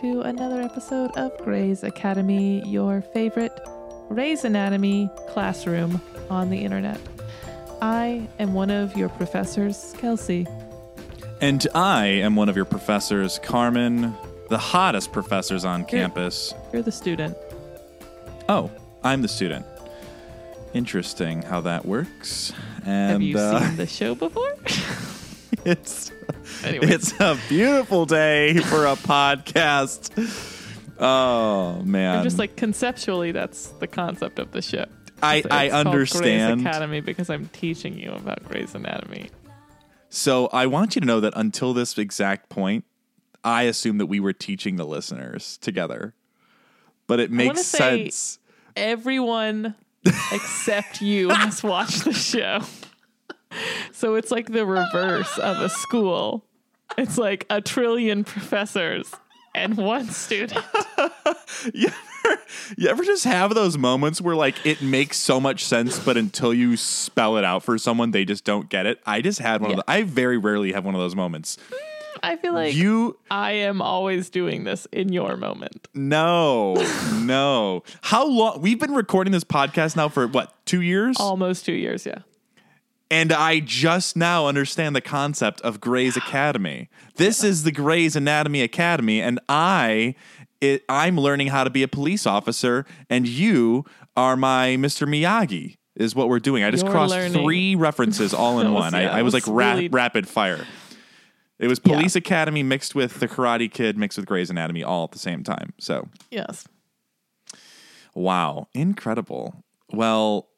To another episode of Grey's Academy, your favorite Grey's Anatomy classroom on the internet. I am one of your professors, Kelcey. And I am one of your professors, Carmen, the hottest professors on campus. You're the student. Oh, I'm the student. Interesting how that works. And Have you uh, seen the show before? it's Anyway. it's a beautiful day for a podcast. Oh man, I'm just like conceptually, that's the concept of the show. I- I understand. Grey's Academy because I'm teaching you about Grey's Anatomy. so I want you to know that until this exact point, I assumed that we were teaching the listeners together, but it makes sense. everyone except you has watched the show. So it's like the reverse of a school. It's like a trillion professors and one student. You ever, you ever just have those moments where like it makes so much sense, but until you spell it out for someone, they just don't get it? I just had one Yeah. of the, I very rarely have one of those moments. Mm, I feel like you I am always doing this in your moment. no, no. How long we've been recording this podcast now for what, two years? Almost two years, yeah. And I just now understand the concept of Grey's Academy. This is the Grey's Anatomy Academy, and I, it, I'm learning how to be a police officer, and you are my Mr. Miyagi. Is what we're doing. I just You're crossed learning. three references all in one. yeah, I, I was, like ra- really- rapid fire. It was Police Academy mixed with the Karate Kid mixed with Grey's Anatomy all at the same time. So Yes. Wow, incredible. Well,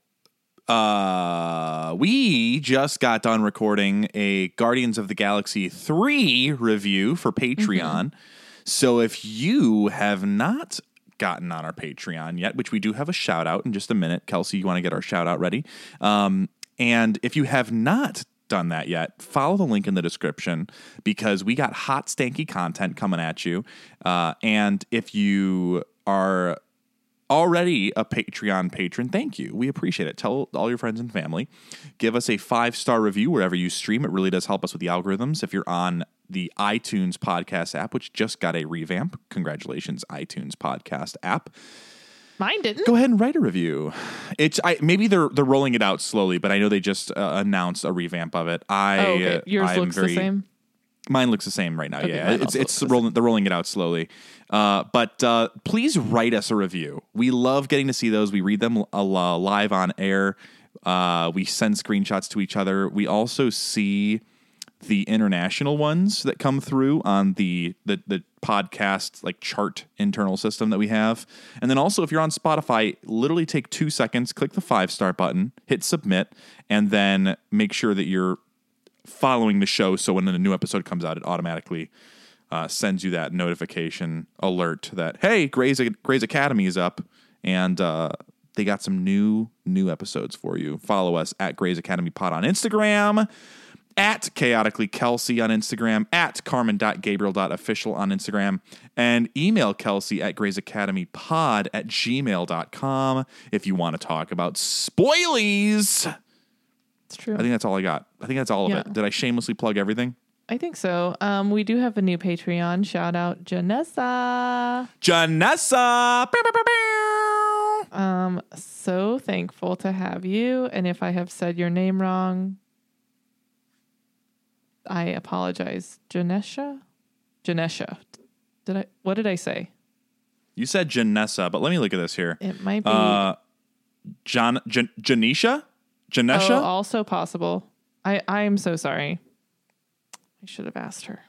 uh we just got done recording a Guardians of the Galaxy 3 review for Patreon. So if you have not gotten on our Patreon yet, which we do have a shout out in just a minute, Kelcey, you want to get our shout out ready? Um and if you have not done that yet, follow the link in the description because we got hot, stanky content coming at you. Uh, and if you are already a Patreon patron, thank you. We appreciate it. Tell all your friends and family. Give us a five star review wherever you stream. It really does help us with the algorithms. If you're on the iTunes podcast app, which just got a revamp, congratulations, iTunes podcast app. Mine didn't. Go ahead and write a review. It's I maybe they're they're rolling it out slowly, but I know they just uh, announced a revamp of it. I Oh, okay. Yours I'm looks very, the same. Mine looks the same right now. Okay, yeah, it's it's the rolling. They're rolling it out slowly. Uh, but uh, please write us a review. We love getting to see those. We read them uh, live on air. Uh, we send screenshots to each other. We also see the international ones that come through on the the the podcast like chart internal system that we have. And then also if you're on Spotify, literally take 2 seconds, click the 5 star button, hit submit and then make sure that you're following the show so when a new episode comes out it automatically uh, sends you that notification alert that hey Grey's, Grey's Academy is up and uh, they got some new new episodes for you. Follow us at Grey's Academy Pod on Instagram, at chaotically Kelcey on Instagram, at carmen.gabriel.official on Instagram, and email Kelcey at Grey's Academy Pod at gmail.com if you want to talk about spoilies. It's true. I think that's all I got. I think that's all Yeah. of it. Did I shamelessly plug everything? I think so. Um, we do have a new Patreon. Shout out Janessa. Janessa. Bow, bow, bow. Um, so thankful to have you. And if I have said your name wrong, I apologize. Janesha? Janesha. Did I what did I say? You said Janessa, but let me look at this here. It might be Uh, John, Jan, Janisha? Janesha? oh, also possible. I I am so sorry. I should have asked her.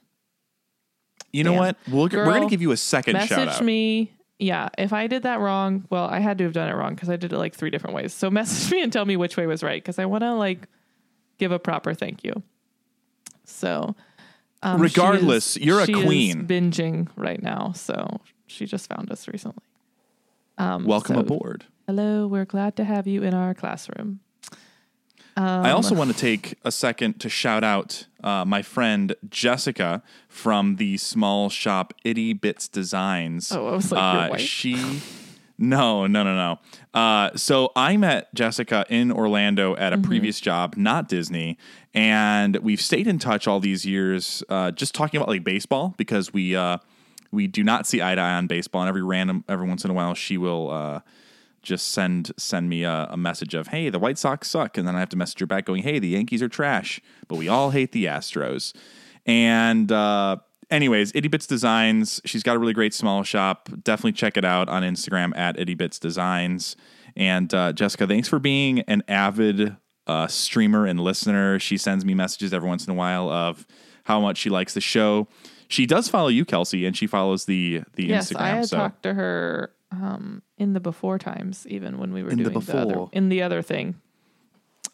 you know what? We'll, we're going to give you a second shout out. me. Yeah, if I did that wrong, well, I had to have done it wrong because I did it like three different ways. So message me and tell me which way was right because I want to like give a proper thank you. So, um, Regardless, you're a queen. binging right now, so she just found us recently. Um, Welcome so, aboard. Hello, we're glad to have you in our classroom. I Um, also want to take a second to shout out uh, my friend Jessica from the small shop Itty Bits Designs. Oh, I was like, your Uh, wife? She, no, no, no, no. Uh, so I met Jessica in Orlando at a Mm-hmm. previous job, not Disney, and we've stayed in touch all these years, uh, just talking about like baseball because we uh, we do not see eye to eye on baseball, and every random every once in a while she will. Just send send me a, a message of hey the White Sox suck and then I have to message her back going hey the Yankees are trash but we all hate the Astros. And uh, anyways Itty Bits Designs she's got a really great small shop. Definitely check it out on Instagram at Itty Bits Designs. And uh, Jessica thanks for being an avid uh, streamer and listener. She sends me messages every once in a while of how much she likes the show. She does follow you Kelcey and she follows the the Yes, Instagram I had so talked to her um, in the before times, even when we were In the doing the, other in the other thing.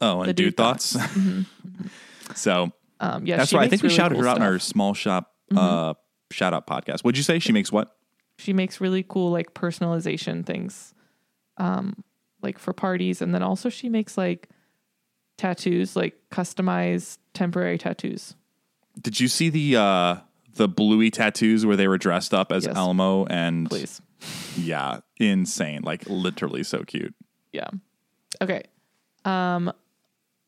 oh and the dude, dude thoughts, so Um, yeah, That's right. I think we shouted cool her out in stuff. Mm-hmm. our small shop uh, shout out podcast. What'd you say? She makes what? She makes really cool like personalization things, um, like for parties, and then also she makes like tattoos, like customized temporary tattoos. Did you see the uh, the bluey tattoos where they were dressed up as Yes. Elmo and Please, yeah, insane, like literally so cute. yeah, okay. Um,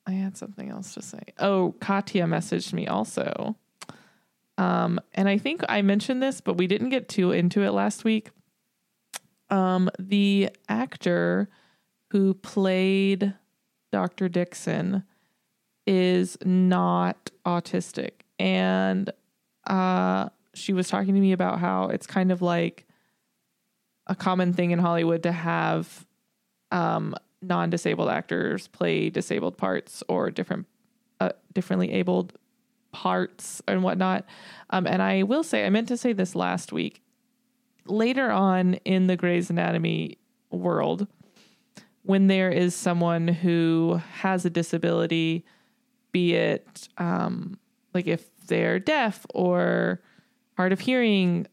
I had something else to say. Oh, Katya messaged me also. Um, and I think I mentioned this, but we didn't get too into it last week. Um, the actor who played Dr. Dixon is not autistic. And uh, she was talking to me about how it's kind of like a common thing in Hollywood to have um, non-disabled actors play disabled parts or different, uh, differently abled parts and whatnot. Um, and I will say, I meant to say this last week. Later on in the Grey's Anatomy world, when there is someone who has a disability, be it um, like if they're deaf or hard of hearing,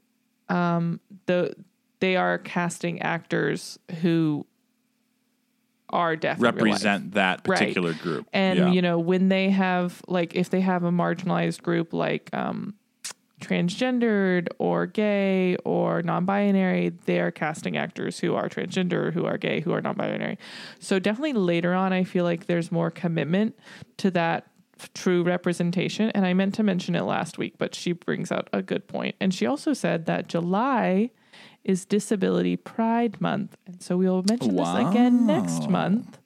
um, the they are casting actors who are deaf in real life. Represent that Right. particular group. And Yeah. you know, when they have like if they have a marginalized group like um transgendered or gay or non-binary, they are casting actors who are transgender, who are gay, who are non-binary. So definitely later on I feel like there's more commitment to that true representation and I meant to mention it last week, but she brings out a good point. And she also said that July is Disability Pride Month. And so we will mention this again next month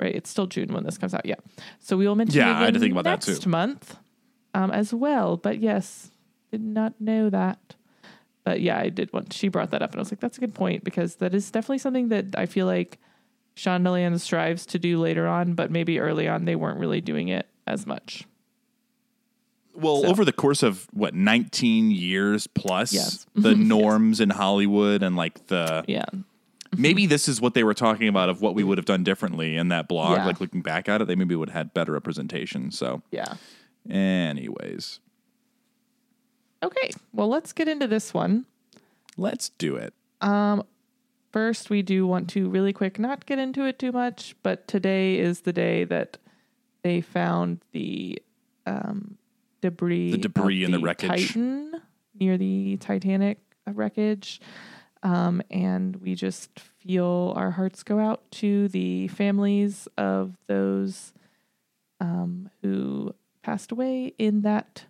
right? It's still June when this comes out. Yeah. So we will mention Yeah, I had to think about that next too. month um, as well. But yes, did not know that. But yeah, I did want, she brought that up and I was like, that's a good point because that is definitely something that I feel like Shondaland strives to do later on, but maybe early on they weren't really doing it as much. Well, So- over the course of what 19 years plus, Yes. the norms in Hollywood and like the Yeah. maybe this is what they were talking about of what we would have done differently in that blog. Yeah. Like looking back at it, they maybe would have had better representation. So, Yeah. anyways, Okay. Well, let's get into this one. let's do it. Um, first, we do want to really quick not get into it too much, but today is the day that they found the um, debris, The debris and the wreckage. Titan near the Titanic wreckage. Um, and we just feel our hearts go out to the families of those um, who passed away in that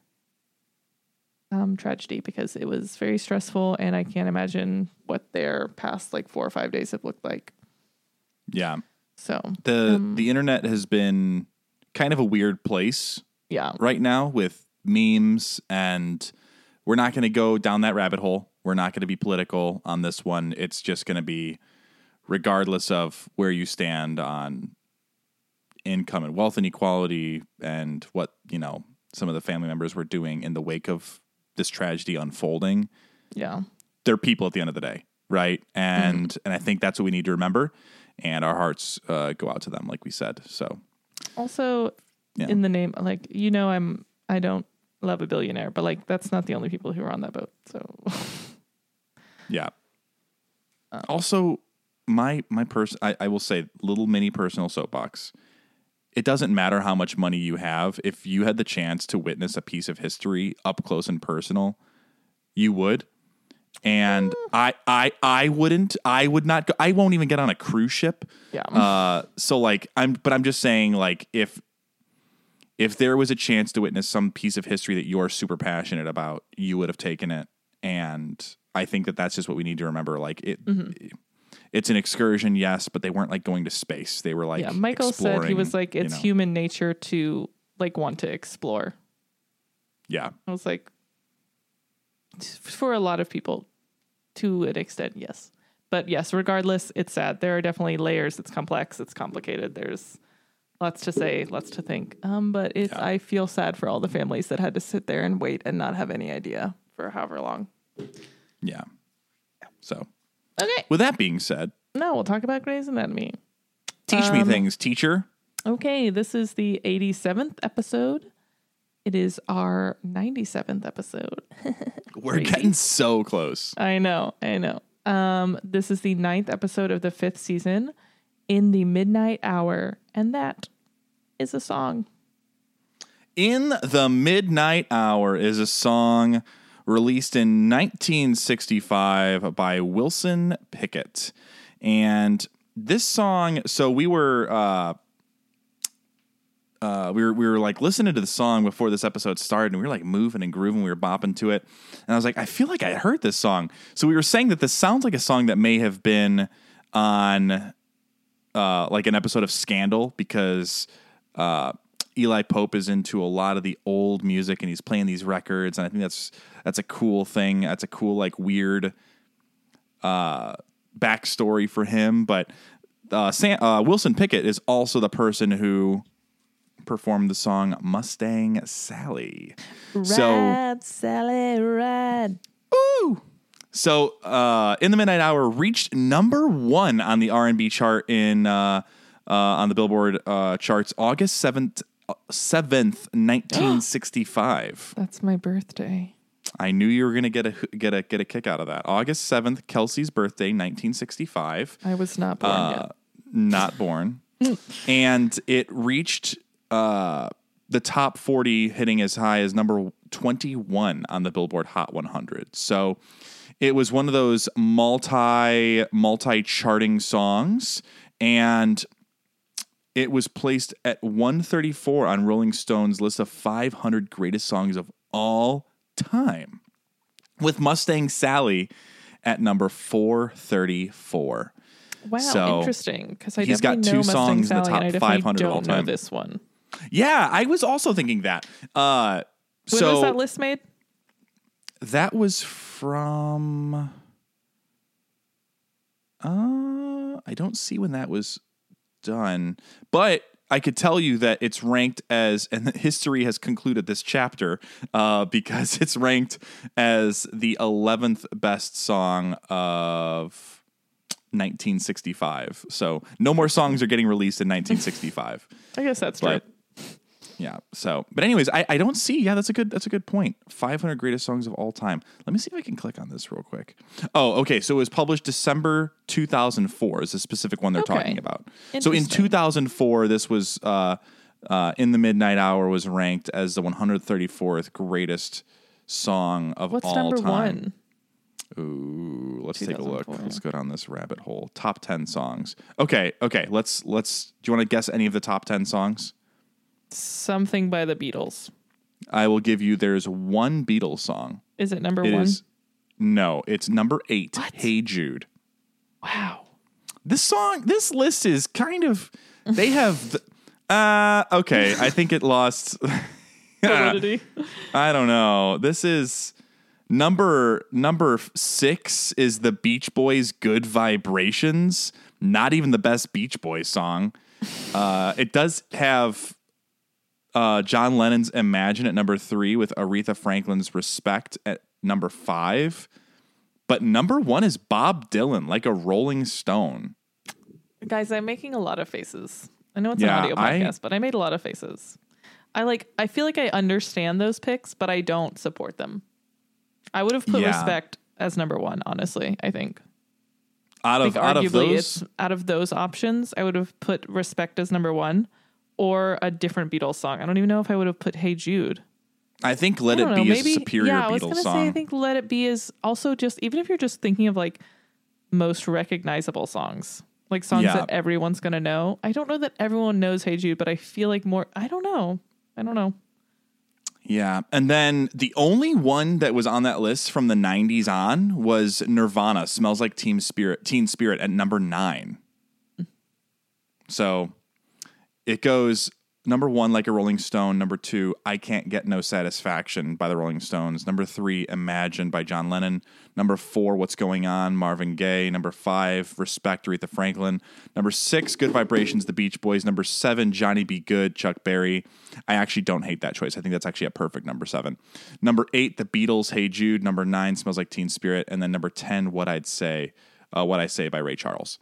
um, tragedy because it was very stressful, and I can't imagine what their past like four or five days have looked like. Yeah. So The Um, the internet has been kind of a weird place yeah, right now with memes and we're not going to go down that rabbit hole. We're not going to be political on this one. It's just going to be regardless of where you stand on income and wealth inequality and what, you know, some of the family members were doing in the wake of this tragedy unfolding. yeah, They're people at the end of the day, right? And and I think that's what we need to remember and our hearts uh, go out to them like we said. So, Also, Yeah. in the name, like you know, I'm I don't love a billionaire, but like that's not the only people who are on that boat. So Yeah. Um, also, my my person, I, I will say, little mini personal soapbox. It doesn't matter how much money you have. If you had the chance to witness a piece of history up close and personal, you would. And I, I, I wouldn't. I would not. Go, I won't even get on a cruise ship. yeah, Uh, so like I'm, but I'm just saying like if if there was a chance to witness some piece of history that you're super passionate about, you would have taken it. And I think that that's just what we need to remember. Like it, mm-hmm. it's an excursion, yes, but they weren't like going to space. They were like yeah. Michael said he was like, you it's know. human nature to like want to explore. Yeah, I was like, for a lot of people, to an extent, yes. But yes, regardless, it's sad. There are definitely layers. It's complex. It's complicated. There's lots to say, lots to think. Um, but it's Yeah. I feel sad for all the families that had to sit there and wait and not have any idea for however long. yeah. So Okay, with that being said, no, we'll talk about Grey's Anatomy. teach me Um, things, teacher. Okay, this is the 87th episode. It is our 97th episode. We're getting so close. I know, I know. Um, this is the ninth episode of the fifth season in the midnight hour, and that is a song. In the Midnight Hour is a song released in 1965 by Wilson Pickett. And this song, so we were uh uh, we were we were like listening to the song before this episode started, and we were like moving and grooving. We were bopping to it, and I was like, I feel like I heard this song. So we were saying that this sounds like a song that may have been on uh, like an episode of Scandal because uh, Eli Pope is into a lot of the old music and he's playing these records, and I think that's that's a cool thing. That's a cool like weird uh, backstory for him. But uh, Sam, uh, Wilson Pickett is also the person who performed the song Mustang Sally. So Sally, ride. Woo! So, uh, in the midnight hour, reached number one on the R and B chart in uh, uh, on the Billboard uh, charts, August seventh, seventh, nineteen sixty five. That's my birthday. I knew you were gonna get a get a get a kick out of that. August seventh, Kelcey's birthday, nineteen sixty five. I was not born Uh, not born, and it reached uh, the top 40, hitting as high as number 21 on the Billboard Hot 100. So it was one of those multi multi charting songs, and it was placed at 134 on Rolling Stone's list of 500 greatest songs of all time, with Mustang Sally at number 434. Wow, so, interesting. Because I he's got two know Mustang songs in the Sally, top and I 500 of all don't know time. this one. Yeah, I was also thinking that. Uh, When so was that list made? That was from. Uh, I don't see when that was done, but I could tell you that it's ranked as, and history has concluded this chapter uh, because it's ranked as the 11th best song of 1965. So no more songs are getting released in 1965. I guess that's true. but yeah. So, but anyways, I, I don't see. Yeah, that's a good that's a good point. 500 greatest songs of all time. Let me see if I can click on this real quick. Oh, okay. So it was published December 2004. Is the specific one they're Okay. talking about. So in Interesting. 2004, this was uh, uh, in the midnight hour was ranked as the 134th greatest song of What's all number time. one? Ooh, let's take a look. 2004. Let's go down this rabbit hole. Top 10 songs. Okay, okay. Let's let's. Do you want to guess any of the top 10 songs? Something by the Beatles. I will give you. There's one Beatles song. Is it number It one? is no. It's number eight. What? Hey Jude. Wow. This song. This list is kind of. They have. The, uh. Okay. I think it lost. Validity. I don't know. This is number number six is the Beach Boys' "Good Vibrations." Not even the best Beach Boys song. Uh, it does have uh, John Lennon's "Imagine" at number three, with Aretha Franklin's "Respect" at number five. But number one is Bob Dylan, like a Rolling Stone. Guys, I'm making a lot of faces. I know it's Yeah, an audio I- podcast, but I made a lot of faces. I like I feel like I understand those picks, but I don't support them. I would have put Yeah. respect as number one, honestly, I think. Out of think out of those, it's out of those options, I would have put respect as number one or a different Beatles song. I don't even know if I would have put Hey Jude. I think "Let I It know, Be" is a superior yeah, I was Beatles gonna song. say I think Let It Be is also just even if you're just thinking of like most recognizable songs. Like songs Yeah. that everyone's gonna know. I don't know that everyone knows Hey Jude, but I feel like more I don't know. I don't know. Yeah. And then the only one that was on that list from the 90s on was Nirvana, Smells Like Teen Spirit, Teen Spirit at number nine. So it goes number one, Like a Rolling Stone. Number two, I Can't Get No Satisfaction by the Rolling Stones. Number three, Imagine by John Lennon. Number four, What's Going On, Marvin Gaye. Number five, Respect, Aretha Franklin. Number six, Good Vibrations, The Beach Boys. Number seven, Johnny B. Goode, Chuck Berry. I actually don't hate that choice. I think that's actually a perfect number seven. Number eight, The Beatles, Hey Jude. Number nine, Smells Like Teen Spirit. And then number 10, What I'd Say. Uh, what I Say by Ray Charles.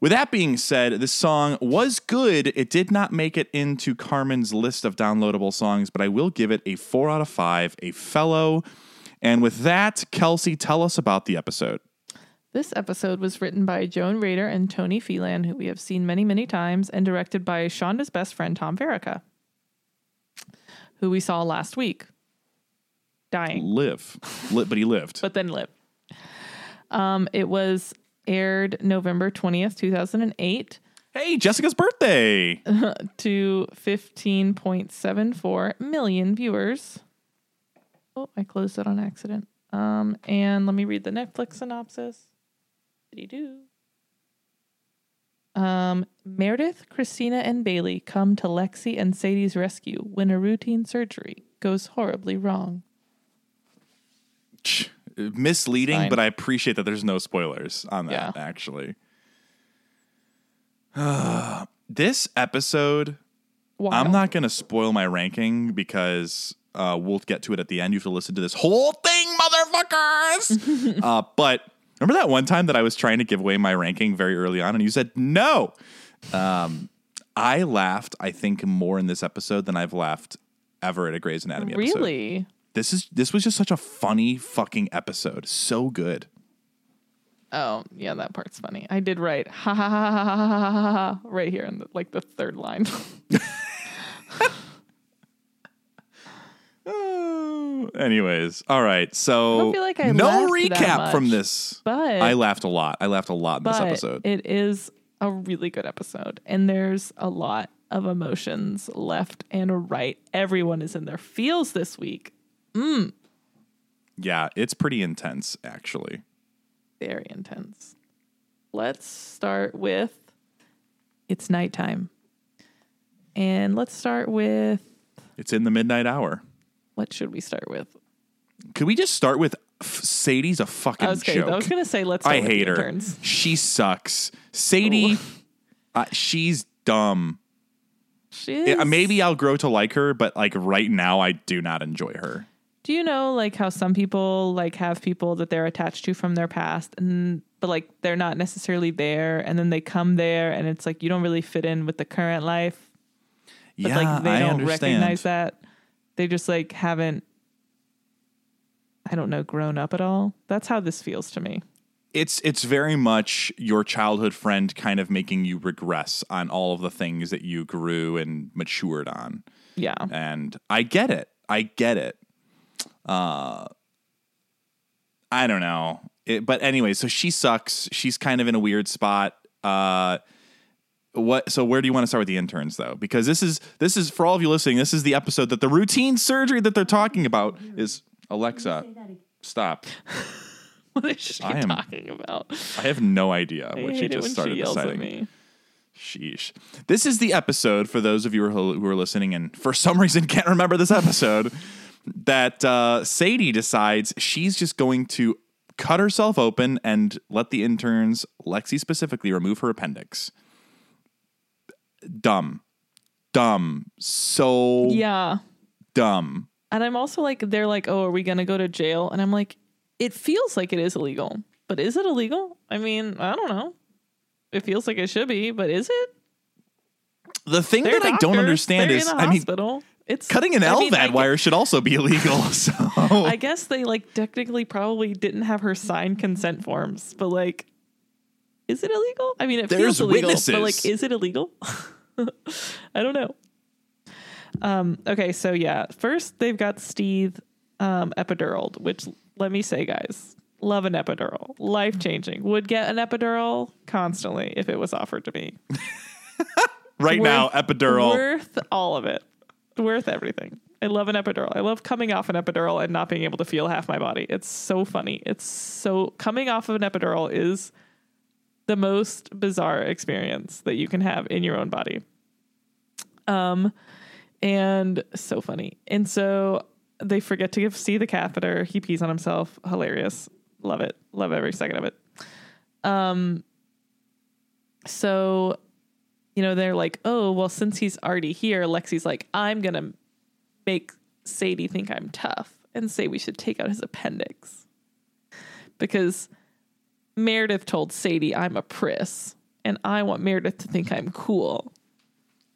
With that being said, this song was good. It did not make it into Carmen's list of downloadable songs, but I will give it a four out of five, a fellow. And with that, Kelcey, tell us about the episode. This episode was written by Joan Rader and Tony Phelan, who we have seen many, many times, and directed by Shonda's best friend, Tom Verica, who we saw last week dying, Live, Li- but he lived. but then lived. Um, it was aired November 20th, 2008 hey, Jessica's birthday. to 15.74 million viewers. Oh, I closed it on accident. Um, and let me read the Netflix synopsis. do. Um, Meredith, Christina, and Bailey come to Lexie and Sadie's rescue when a routine surgery goes horribly wrong. Misleading, Fine. but I appreciate that there's no spoilers on that, Yeah. actually. this episode Wow. I'm not going to spoil my ranking because uh, we'll get to it at the end. You have to listen to this whole thing, motherfuckers. uh, but remember that one time that I was trying to give away my ranking very early on and you said no? Um, I laughed, I think, more in this episode than I've laughed ever at a Grey's Anatomy episode. Really? This is this was just such a funny fucking episode. So good. Oh yeah, that part's funny. I did write ha ha ha ha ha ha ha, ha right here in the, like the third line. anyways, all right. So like no recap much, from this, but I laughed a lot. I laughed a lot in this episode. It is a really good episode, and there's a lot of emotions left and right. Everyone is in their feels this week yeah, it's pretty intense, actually. Very intense. Let's start with it's nighttime, and let's start with It's in the midnight hour. what should we start with? Could we just start with Sadie's a fucking I was, joke? I was gonna say let's. Start I hate her. interns. She sucks. Sadie, uh, she's dumb. She is. Yeah, maybe I'll grow to like her, but like right now, I do not enjoy her. Do you know like how some people like have people that they're attached to from their past and but like they're not necessarily there and then they come there and it's like you don't really fit in with the current life. But Yeah, like they I don't understand. recognize that. They just like haven't I don't know, grown up at all. That's how this feels to me. it's it's very much your childhood friend kind of making you regress on all of the things that you grew and matured on. Yeah. And I get it. I get it. Uh I don't know. It, but anyway, so she sucks. She's kind of in a weird spot. Uh what so where do you want to start with the interns though? Because this is this is for all of you listening, this is the episode that the routine surgery that they're talking about is Alexa. Stop. what is she I am- talking about? I have no idea I what she just started she deciding. me. Sheesh. This is the episode for those of you who are, who are listening and for some reason can't remember this episode that uh, Sadie decides she's just going to cut herself open and let the interns, Lexie specifically, remove her appendix. Dumb. Dumb. So Yeah. dumb. And I'm also like, they're like, oh, are we going to go to jail? And I'm like, it feels like it is illegal, but is it illegal? I mean, I don't know. It feels like it should be, but is it? The thing They're that I don't understand They're is, I mean, hospital. It's cutting an I mean, I LVAD wire should also be illegal. So I guess they like technically probably didn't have her sign consent forms, but like, is it illegal? I mean, it There's feels illegal, witnesses. but like, is it illegal? I don't know. Um, okay, so yeah, first they've got Steve um, epidural, which let me say, guys, love an epidural, life changing. Would get an epidural constantly if it was offered to me. right now, epidural. Worth all of it. Worth everything. I love an epidural. I love coming off an epidural and not being able to feel half my body. It's so funny. It's so coming off of an epidural is the most bizarre experience that you can have in your own body. Um and so funny. And so they forget to give see the catheter. He pees on himself. Hilarious. Love it. Love every second of it. Um so you know, they're like, oh, well, since he's already here, Lexie's like, I'm going to make Sadie think I'm tough and say we should take out his appendix. Because Meredith told Sadie I'm a priss and I want Meredith to think I'm cool.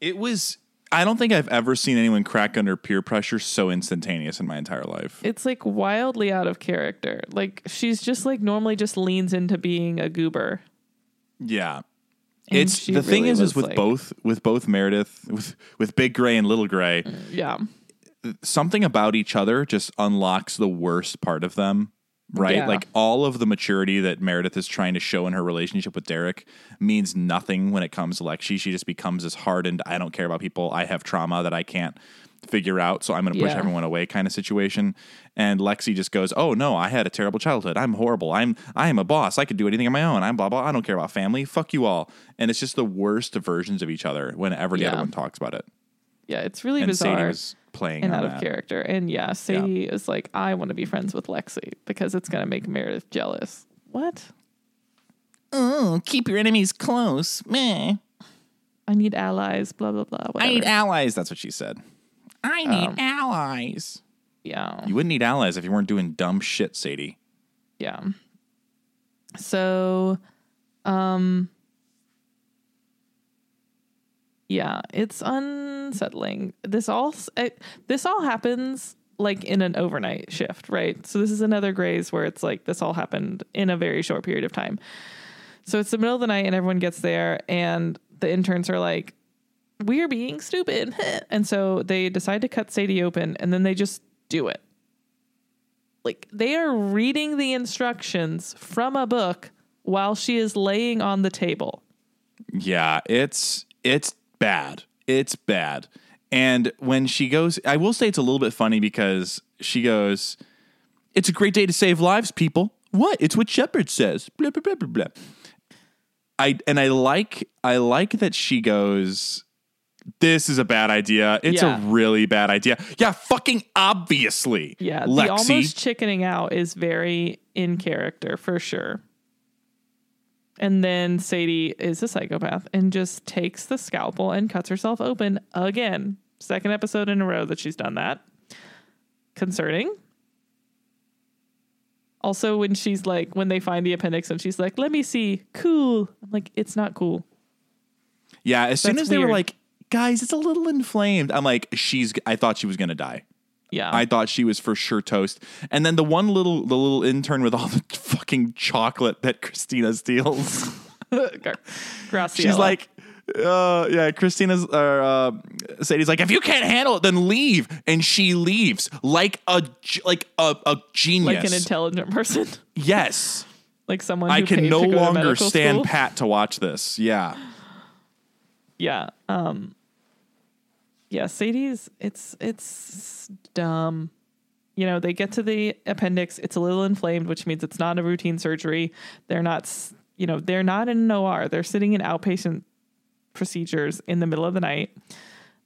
It was. I don't think I've ever seen anyone crack under peer pressure so instantaneous in my entire life. It's like wildly out of character. Like she's just like normally just leans into being a goober. Yeah. It's the thing is is with like- both with both Meredith with with Big Gray and Little Gray, Yeah. something about each other just unlocks the worst part of them. Right? Yeah. Like all of the maturity that Meredith is trying to show in her relationship with Derek means nothing when it comes to Lexie. She just becomes this hardened, I don't care about people. I have trauma that I can't figure out, so I'm going to push Yeah. everyone away kind of situation. And Lexie just goes, "Oh no, I had a terrible childhood. I'm horrible. I'm I am a boss. I could do anything on my own. I'm blah blah. I don't care about family. Fuck you all." And it's just the worst versions of each other whenever the Yeah. other one talks about it. Yeah. It's really And bizarre. Sadie was playing and on out of that. character. And yeah, Sadie is like, I want to be friends with Lexie because it's going to make Meredith jealous. What? Oh, keep your enemies close. Meh. I need allies, blah, blah, blah. Whatever. I need allies. That's what she said. I need Um, allies. yeah. You wouldn't need allies if you weren't doing dumb shit, Sadie. Yeah. So, um, yeah, it's unsettling. This all it, this all happens like in an overnight shift, right? So this is another Grey's where it's like this all happened in a very short period of time. So it's the middle of the night and everyone gets there and the interns are like, "We're being stupid," and so they decide to cut Sadie open and then they just do it like they are reading the instructions from a book while she is laying on the table. Yeah, it's it's bad. It's bad. And when she goes, I will say it's a little bit funny because she goes, "It's a great day to save lives, people." What? It's what Shepherd says. Blah blah blah blah blah. I and I like I like that she goes. This is a bad idea. It's Yeah. a really bad idea. Yeah, fucking obviously. Yeah, Lexie. the almost chickening out is very in character for sure. And then Sadie is a psychopath and just takes the scalpel and cuts herself open again. Second episode in a row that she's done that. Concerning. Also, when she's like, when they find the appendix and she's like, let me see, cool. I'm like, it's not cool. Yeah, as soon That's as they were like, guys, it's a little inflamed. I'm like, she's. I thought she was gonna die. Yeah. I thought she was for sure toast. And then the one little the little intern with all the fucking chocolate that Christina steals. She's like, uh, yeah, Christina's, uh, uh, Sadie's like, if you can't handle it, then leave. And she leaves like a like a, a genius. like an intelligent person, yes. like someone I can no to longer stand school. pat to watch this. Yeah. Yeah. Um Yeah, Sadie's it's it's dumb. You know, they get to the appendix, it's a little inflamed, which means it's not a routine surgery. They're not you know, they're not in an OR. They're sitting in outpatient procedures in the middle of the night.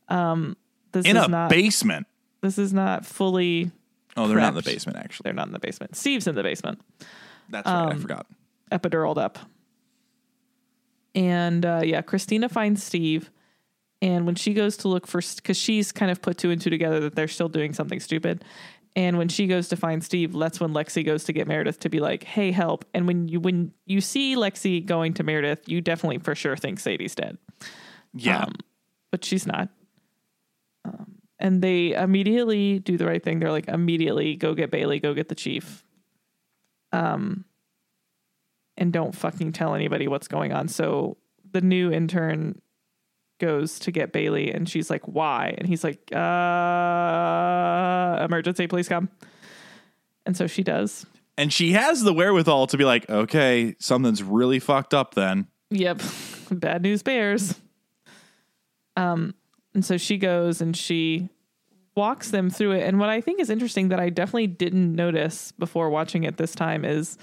Um this In is a not basement. this is not fully Oh, they're not in the basement, actually. they're not in the basement. Steve's in the basement. That's right. I Um, forgot. epiduraled up. And uh, yeah, Christina finds Steve. And when she goes to look for, because she's kind of put two and two together that they're still doing something stupid. And when she goes to find Steve, that's when Lexie goes to get Meredith to be like, "Hey, help!" And when you when you see Lexie going to Meredith, you definitely for sure think Sadie's dead, Yeah. um, but she's not. Um, and they immediately do the right thing. They're like, immediately go get Bailey, go get the chief. Um, and don't fucking tell anybody what's going on. So the new intern goes to get Bailey and she's like, why? And he's like, uh, emergency, please come. And so she does. and she has the wherewithal to be like, okay, something's really fucked up then. Yep. Bad news bears. Um, and so she goes and she walks them through it. And what I think is interesting that I definitely didn't notice before watching it this time is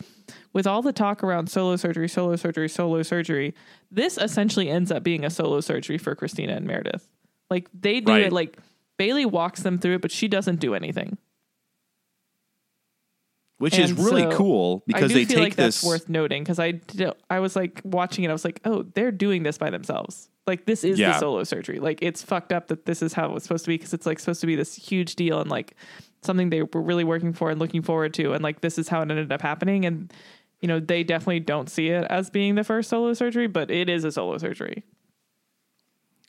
with all the talk around solo surgery, solo surgery, solo surgery, this essentially ends up being a solo surgery for Christina and Meredith. Like they do Right. it like Bailey walks them through it, but she doesn't do anything. Which is really so cool because they take like this that's worth noting because I did, I was like watching it. I was like, oh, they're doing this by themselves. Like this is Yeah. the solo surgery. Like it's fucked up that this is how it was supposed to be because it's like supposed to be this huge deal and like something they were really working for and looking forward to. And like this is how it ended up happening. And you know they definitely don't see it as being the first solo surgery, but it is a solo surgery.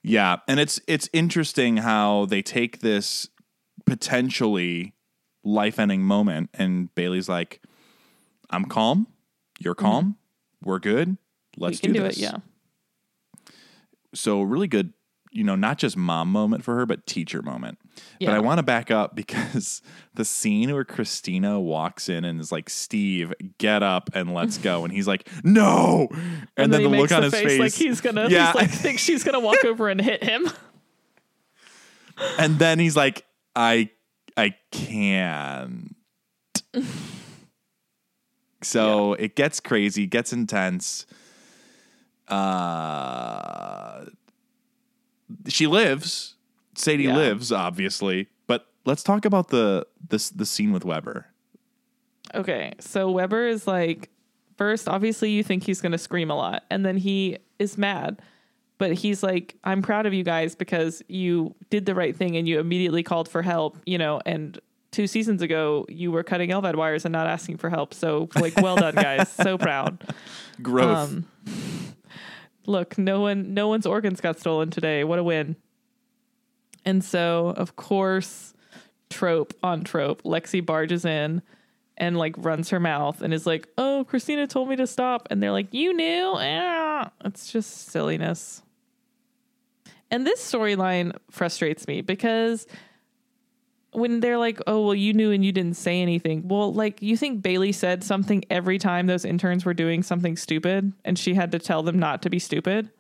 Yeah, and it's it's interesting how they take this potentially life-ending moment and Bailey's like, "I'm calm, you're calm, we're good. Let's Mm-hmm. we can do, this." it. Yeah. So really good, you know, not just mom moment for her, but teacher moment. But I want to back up because the scene where Christina walks in and is like, "Steve, get up and let's go," and he's like, "No," and, then, he the look on the his face, face, like he's gonna, Yeah. he's like thinks she's gonna walk over and hit him. and then he's like, "I, I can't." so it gets crazy, gets intense. Uh, she lives. Sadie Yeah. lives, obviously. But let's talk about the this the scene with Weber. Okay, so Weber is like, first, obviously, you think he's going to scream a lot, and then he is mad. But he's like, I'm proud of you guys because you did the right thing and you immediately called for help, you know, and two seasons ago, you were cutting LVAD wires and not asking for help. So, like, well done, guys. so proud. Growth. Um, look, no one, no one's organs got stolen today. What a win! And so, of course, trope on trope, Lexie barges in and like runs her mouth and is like, "Oh, Christina told me to stop," and they're like, "You knew?" Ah. It's just silliness. And this storyline frustrates me because when they're like, "Oh, well, you knew and you didn't say anything." Well, like you think Bailey said something every time those interns were doing something stupid and she had to tell them not to be stupid?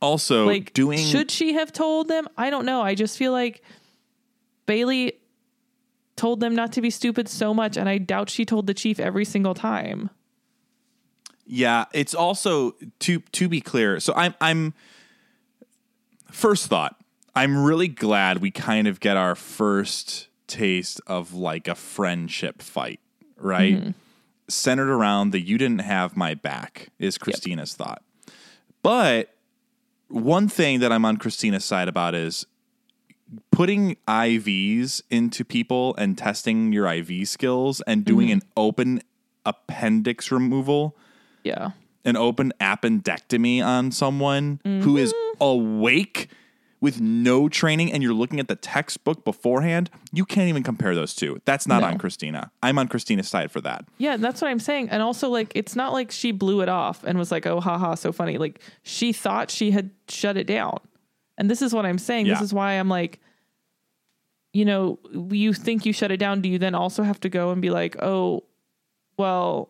Also, Like doing should she have told them? I don't know. I just feel like Bailey told them not to be stupid so much and I doubt she told the chief every single time. Yeah, it's also to to be clear. So I'm I'm first thought. I'm really glad we kind of get our first taste of like a friendship fight, right? Mm-hmm. Centered around the you didn't have my back is Christina's thought. But one thing that I'm on Christina's side about is putting IVs into people and testing your IV skills and doing an open appendix removal Yeah. an open appendectomy on someone who is Mm-hmm. awake with no training and you're looking at the textbook beforehand, you can't even compare those two. That's not No. on Christina. I'm on Christina's side for that. Yeah, that's what I'm saying. And also, like, it's not like she blew it off and was like, oh, haha, so funny. Like, she thought she had shut it down. And this is what I'm saying. This is why I'm like, you know, you think you shut it down. Do you then also have to go and be like, oh, well,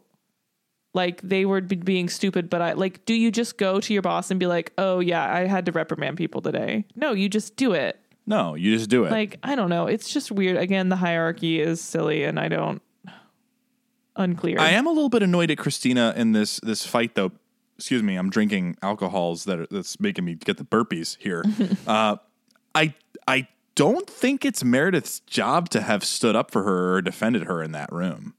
like they were be- being stupid, but I like, do you just go to your boss and be like, oh, yeah, I had to reprimand people today? No, you just do it. No, you just do it. Like, I don't know. It's just weird. Again, the hierarchy is silly and I don't, unclear. I am a little bit annoyed at Christina in this this fight though. Excuse me, I'm drinking alcohols that are, that's making me get the burpees here. uh, I I don't think it's Meredith's job to have stood up for her or defended her in that room.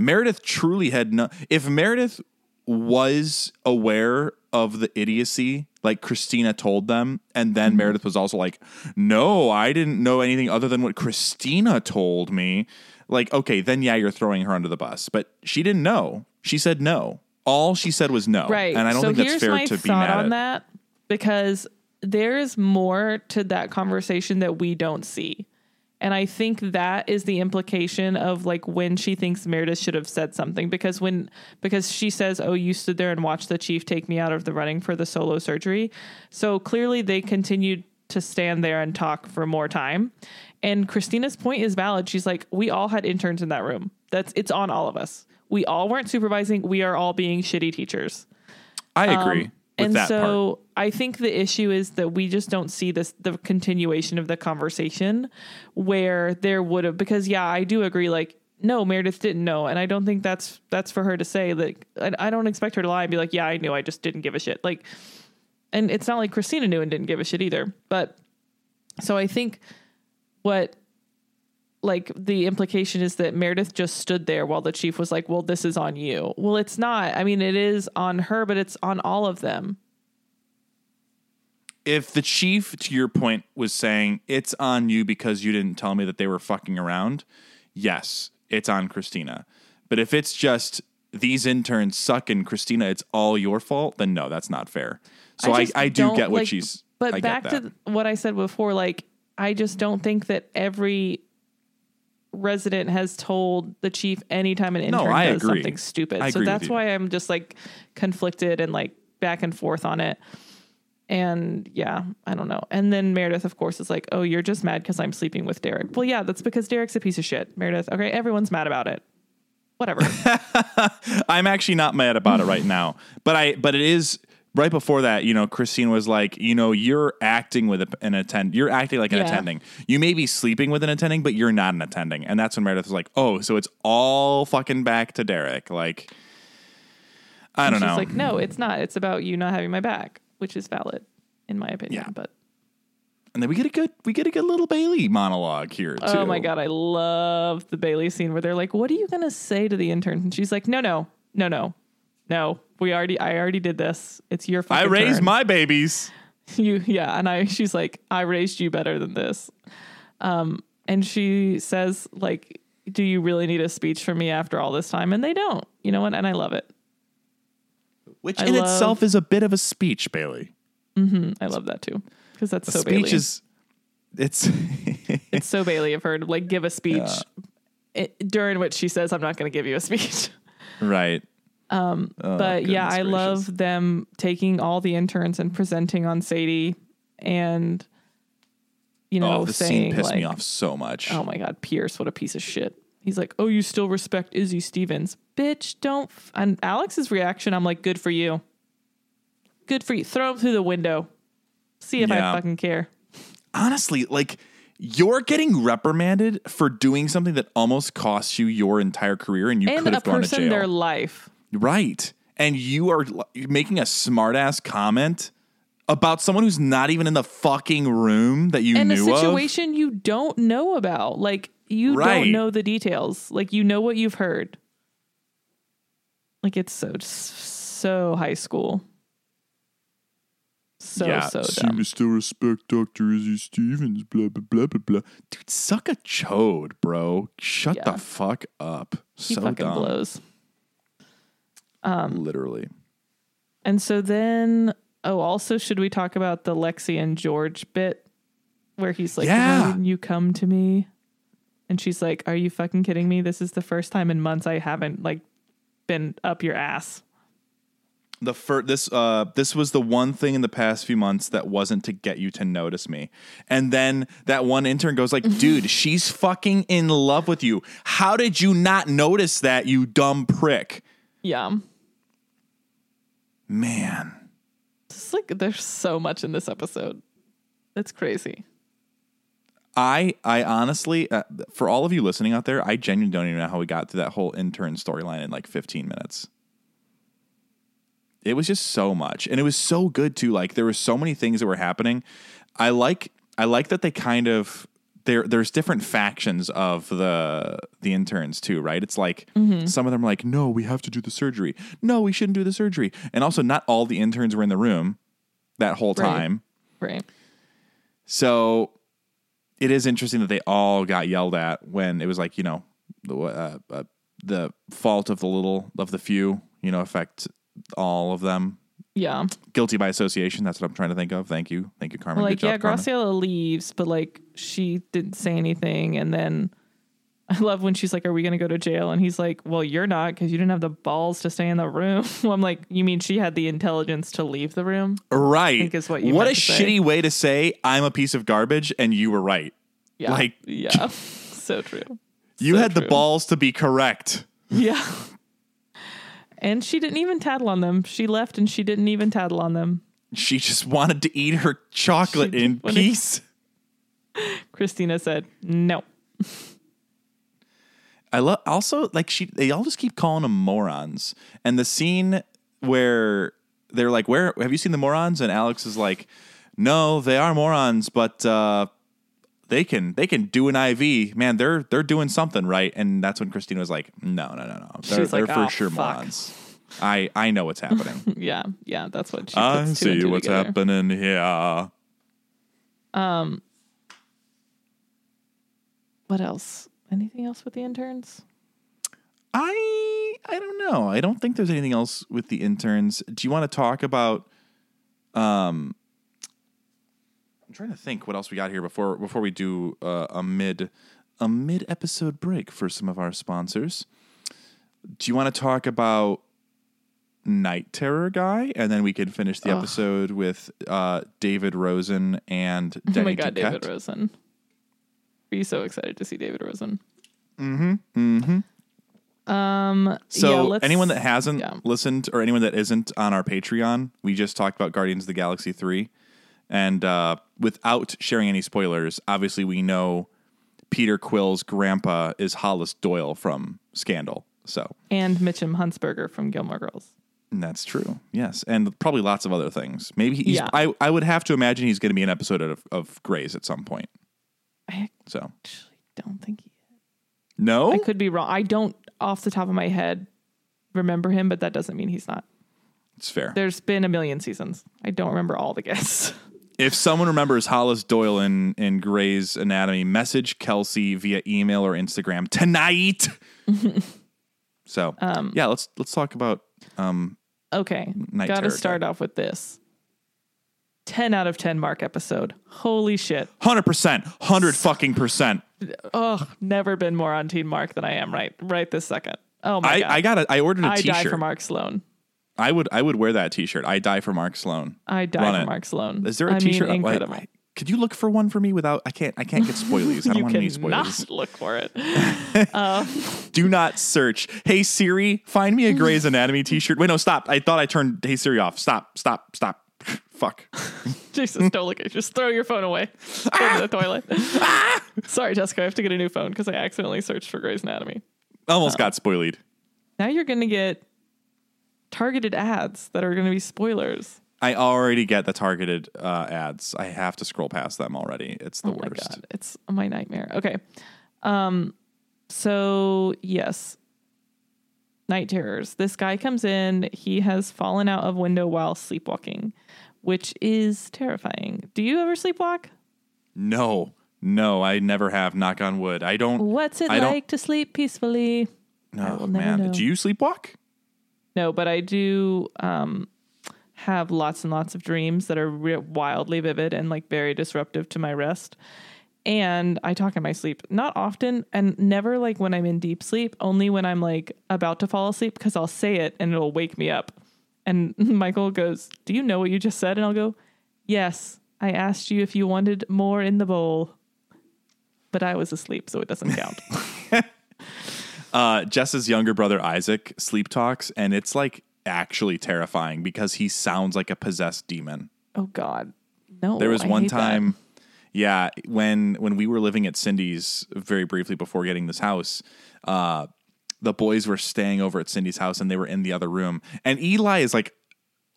Meredith truly had no. If Meredith was aware of the idiocy, like Christina told them, and then mm-hmm. Meredith was also like, "No, I didn't know anything other than what Christina told me." Like, okay, then yeah, you're throwing her under the bus, but she didn't know. She said no. All she said was no, Right. And I don't so think that's fair to be mad on at. that because there is more to that conversation that we don't see. And I think that is the implication of like when she thinks Meredith should have said something because when because she says, "Oh, you stood there and watched the chief take me out of the running for the solo surgery." So clearly they continued to stand there and talk for more time. And Christina's point is valid. She's like, "We all had interns in that room. That's it's on all of us. We all weren't supervising. We are all being shitty teachers." I agree Um, and that so part. I think the issue is that we just don't see this the continuation of the conversation where there would have because yeah, I do agree like no, Meredith didn't know, and I don't think that's that's for her to say. Like, I, I don't expect her to lie and be like, "Yeah, I knew. I just didn't give a shit." Like, and it's not like Christina knew and didn't give a shit either. But so I think what like the implication is that Meredith just stood there while the chief was like, "Well, this is on you." Well, it's not. I mean, it is on her, but it's on all of them. if the chief, to your point, was saying it's on you because you didn't tell me that they were fucking around, yes, it's on Christina. But if it's just these interns suck and Christina, it's all your fault, then no, that's not fair. So I, just I, do get what like- she's. But I back to what I said before, like I just don't think that every resident has told the chief anytime an No, intern I does agree. something stupid. I so that's why I'm just like conflicted and like back and forth on it. And yeah, I don't know. And then Meredith, of course, is like, "Oh, you're just mad because I'm sleeping with Derek." Well, yeah, that's because Derek's a piece of shit. Meredith, okay, everyone's mad about it. Whatever. I'm actually not mad about it right now, but I but it is right before that. You know, Christine was like, you know, you're acting with an attend, you're acting like an Yeah. attending. You may be sleeping with an attending, but you're not an attending, and that's when Meredith was like, oh, so it's all fucking back to Derek. Like, I don't She's know. like, "No, it's not. It's about you not having my back," which is valid in my opinion. Yeah. But and then we get a good we get a good little Bailey monologue here too. Oh my god, I love the Bailey scene where they're like, "What are you gonna say to the intern?" And she's like, "No, no, no, no, no. We already, I already did this. It's your fault. I raised turn." my babies. you, yeah." And I, she's like, "I raised you better than this." Um, and she says, "Like, do you really need a speech from me after all this time?" And they don't. You know what? And I love it. Which I in love- itself is a bit of a speech, Bailey. Mm-hmm, I love that too because that's A so speech Bailey. is it's it's so Bailey of her to like give a speech it, during which she says, "I'm not going to give you a speech." right. Um, but yeah, I gracious. love them taking all the interns and presenting on Sadie, and you know, oh, the saying scene pissed like, me off so much. "Oh my god, Pierce, what a piece of shit." He's like, "Oh, you still respect Izzy Stevens, bitch? Don't." F-. And Alex's reaction, I'm like, "Good for you. Good for you. Throw him through the window. See if Yeah. I fucking care." honestly, like you're getting reprimanded for doing something that almost costs you your entire career, and you And could have gone to jail. their life. Right, and you are making a smart ass comment about someone who's not even in the fucking room that you and a knew situation you don't know about. Like you Right. don't know the details. Like you know what you've heard. Like it's so so high school. So. Yeah, so dumb. to still respect Dr. Izzy Stevens. Blah blah blah blah blah. Dude, suck a chode, bro. Shut Yeah. the fuck up. He so fucking dumb. blows. Um, Literally. And so then, oh, also, should we talk about the Lexi and George bit where he's like, Yeah. You come to me? And she's like, Are you fucking kidding me? This is the first time in months I haven't like been up your ass. the fir- this uh this was the one thing in the past few months that wasn't to get you to notice me. And then that one intern goes like, "Dude, she's fucking in love with you. How did you not notice that, you dumb prick?" Yeah. Man. It's like there's so much in this episode. It's crazy. I I honestly uh, for all of you listening out there, I genuinely don't even know how we got through that whole intern storyline in like 15 minutes. It was just so much and it was so good too. Like there were so many things that were happening. I like I like that they kind of there there's different factions of the the interns too, right? It's like some of them are like, "No, we have to do the surgery. No, we shouldn't do the surgery." And also not all the interns were in the room that whole Right. time. Right. So it is interesting that they all got yelled at when it was like you know the uh, uh, the fault of the little of the few you know affect all of them. Yeah. Guilty by association. That's what I'm trying to think of. Thank you, thank you, Carmen. like, Good yeah, job, Carmen. Graciela leaves, but like she didn't say anything. And then I love when she's like, Are we going to go to jail? And he's like, Well, you're not because you didn't have the balls to stay in the room. well, I'm like, You mean she had the intelligence to leave the room? Right. think is what you what a to say. shitty way to say I'm a piece of garbage and you were right. Yeah. Like- yeah. so true. You So had the balls to be correct. Yeah. And she didn't even tattle on them. She left and she didn't even tattle on them. She just wanted to eat her chocolate She in peace. Christina said, No. I love also like she they all just keep calling them morons. And the scene where they're like, Where have you seen the morons? And Alex is like, No, they are morons, but uh they can they can do an IV. Man, they're they're doing something right. And that's when Christina was like, No, no, no, no. They're, She's like, they're for "Oh, sure fuck." morons. I I know what's happening. Yeah. Yeah. That's what she I see what's together. happening here. Um, what else? Anything else with the interns? I I don't know. I don't think there's anything else with the interns. Do you want to talk about um I'm trying to think what else we got here before before we do uh, a mid a mid episode break for some of our sponsors. Do you want to talk about Night Terror guy and then we can finish the episode with uh, David Rosen and Oh my God, Duquette? David Rosen. Are you so excited to see David Rosen? Mm-hmm. Mm-hmm. Um, So yeah, let's- anyone that hasn't yeah. listened or anyone that isn't on our Patreon, we just talked about Guardians of the Galaxy 3. And uh, without sharing any spoilers, obviously we know Peter Quill's grandpa is Hollis Doyle from Scandal. So and Mitchum Huntzberger from Gilmore Girls. and that's true. Yes. And probably lots of other things. Maybe he's, Yeah. I, I would have to imagine he's going to be an episode of, of Grey's at some point. I So actually don't think he. no, I could be wrong. I don't, off the top of my head, remember him, but that doesn't mean he's not. it's fair. There's been a million seasons. I don't remember all the guests. If someone remembers Hollis Doyle in, in Grey's Anatomy, message Kelcey via email or Instagram tonight. so Um, yeah, let's let's talk about um, Okay, Night got to start off with this. Ten out of ten mark episode. Holy shit! hundred percent, hundred fucking percent. Oh, never been more on Team Mark than I am right right this second. Oh my I god! I got a, I ordered a I die t-shirt. for Mark Sloan. I would I would wear that t-shirt. I die for Mark Sloan. I die Run for it. Mark Sloan. Is there a I t-shirt? Mean, incredible. wait, could you look for one for me without? I can't. I can't get spoilies. I don't you want any cannot spoilers. look for it. Um, Do not search. Hey Siri, find me a Grey's Anatomy t-shirt. Wait, no, stop. I thought I turned Hey Siri off. Stop. Stop. Stop. Fuck. Jesus, don't look at it. Just throw your phone away. Ah! Go to the toilet. Ah! Sorry, Jessica. I have to get a new phone because I accidentally searched for Grey's Anatomy. Almost uh, got spoiled. Now you're going to get targeted ads that are going to be spoilers. I already get the targeted uh, ads. I have to scroll past them already. It's the oh worst. god, it's my nightmare. Okay. Um so yes. Night terrors. This guy comes in, he has fallen out of window while sleepwalking, which is terrifying. Do you ever sleepwalk? No, no, I never have. Knock on wood. I don't. What's it I like to sleep peacefully? No, will man. know. Do you sleepwalk? No, but I do um, have lots and lots of dreams that are re- wildly vivid and like very disruptive to my rest. And I talk in my sleep, not often and never like when I'm in deep sleep, only when I'm like about to fall asleep because I'll say it and it'll wake me up. And Michael goes, Do you know what you just said? And I'll go, Yes, I asked you if you wanted more in the bowl. But I was asleep, so it doesn't count. Uh, Jess's younger brother Isaac sleep talks, and it's like actually terrifying because he sounds like a possessed demon. oh, God. No. There was I one hate that. time, yeah, when when we were living at Cindy's very briefly before getting this house, uh, the boys were staying over at Cindy's house and they were in the other room, and Eli is like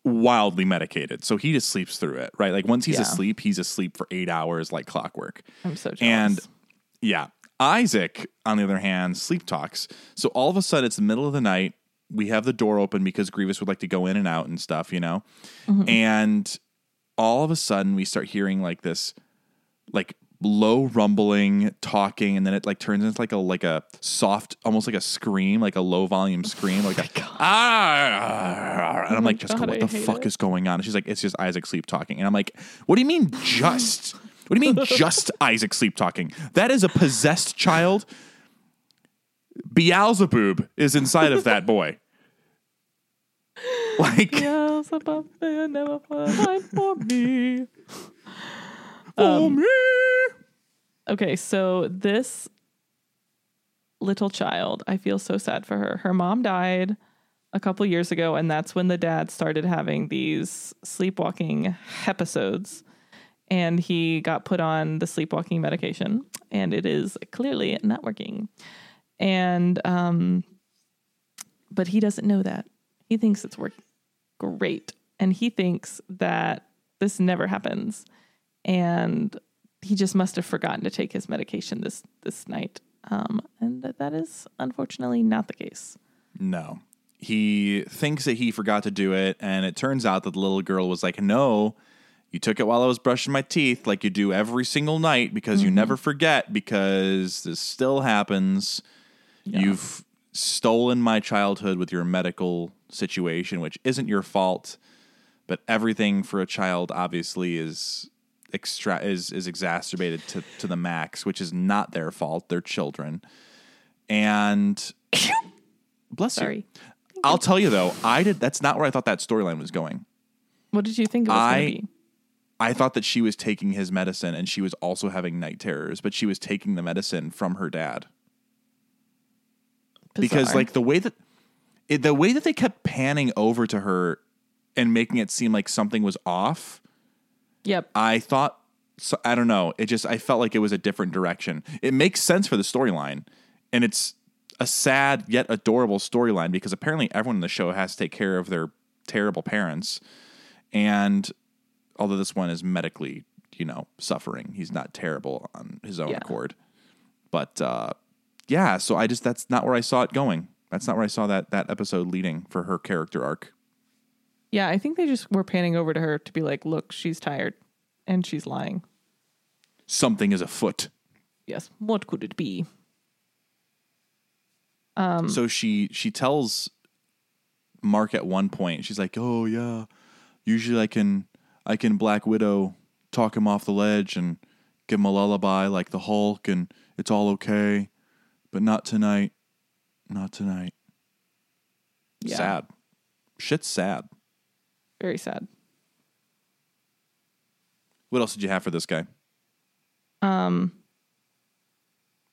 wildly medicated, so he just sleeps through it, right? Like once he's Yeah. asleep, he's asleep for eight hours like clockwork. I'm so jealous. And yeah, Isaac, on the other hand, sleep talks. So all of a sudden, it's the middle of the night. We have the door open because Grievous would like to go in and out and stuff, you know? Mm-hmm. And all of a sudden, we start hearing like this, like low rumbling talking and then it like turns into like a like a soft almost like a scream like a low volume oh scream like a ah, ah, ah, ah and oh i'm like jessica God, what I the fuck it. is going on and she's like it's just isaac sleep talking and i'm like what do you mean just what do you mean just isaac sleep talking that is a possessed child beelzebub is inside of that boy like Beelzebub, they never find for me. for um, me Okay, so this little child, I feel so sad for her. Her mom died a couple years ago, and that's when the dad started having these sleepwalking episodes. And he got put on the sleepwalking medication, and it is clearly not working. And, um, but he doesn't know that. He thinks it's working great. And he thinks that this never happens. And he just must have forgotten to take his medication this this night. Um, and that, that is unfortunately not the case. No. He thinks that he forgot to do it, and it turns out that the little girl was like, No, you took it while I was brushing my teeth, like you do every single night because you mm-hmm. never forget, because this still happens. You've stolen my childhood with your medical situation, which isn't your fault, but everything for a child obviously is extra is is exacerbated to, to the max, which is not their fault. They're children. And bless you. I'll tell you though, I did. That's not where I thought that storyline was going. What did you think it was I- going to be? I thought that she was taking his medicine and she was also having night terrors, but she was taking the medicine from her dad because, like, the way that it, the way that they kept panning over to her and making it seem like something was off. yep, I thought, so, I don't know. It just I felt like it was a different direction. It makes sense for the storyline, and it's a sad yet adorable storyline because apparently everyone in the show has to take care of their terrible parents, and although this one is medically, you know, suffering, he's not terrible on his own Yeah. accord. But uh, yeah, so I just that's not where I saw it going. That's not where I saw that that episode leading for her character arc. yeah. I think they just were panning over to her to be like, "Look, she's tired, and she's lying." Something is afoot. Yes. What could it be? Um, so she she tells Mark at one point, she's like, "Oh yeah, usually I can I can Black Widow talk him off the ledge and give him a lullaby like the Hulk, and it's all okay, but not tonight, not tonight." Yeah. Sad, shit's sad. Very sad. What else did you have for this guy? Um.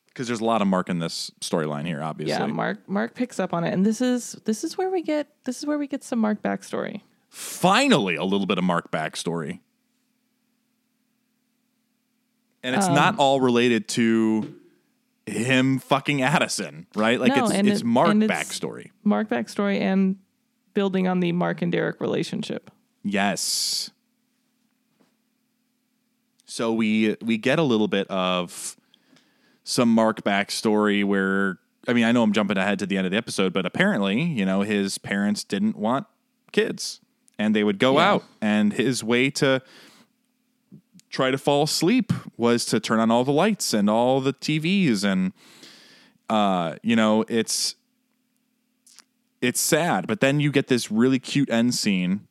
Because there's a lot of Mark in this storyline here, obviously. Yeah. Mark. Mark picks up on it, and this is this is where we get this is where we get some Mark backstory. Finally a little bit of Mark backstory. And it's Um, not all related to him fucking Addison, right? Like No, it's it's it- Mark it's- backstory. Mark backstory and building on the Mark and Derek relationship. Yes. So we we get a little bit of some Mark backstory where I mean I know I'm jumping ahead to the end of the episode, but apparently you know his parents didn't want kids, and they would go Yeah. out, and his way to try to fall asleep was to turn on all the lights and all the TVs, and uh, you know it's it's sad. But then you get this really cute end scene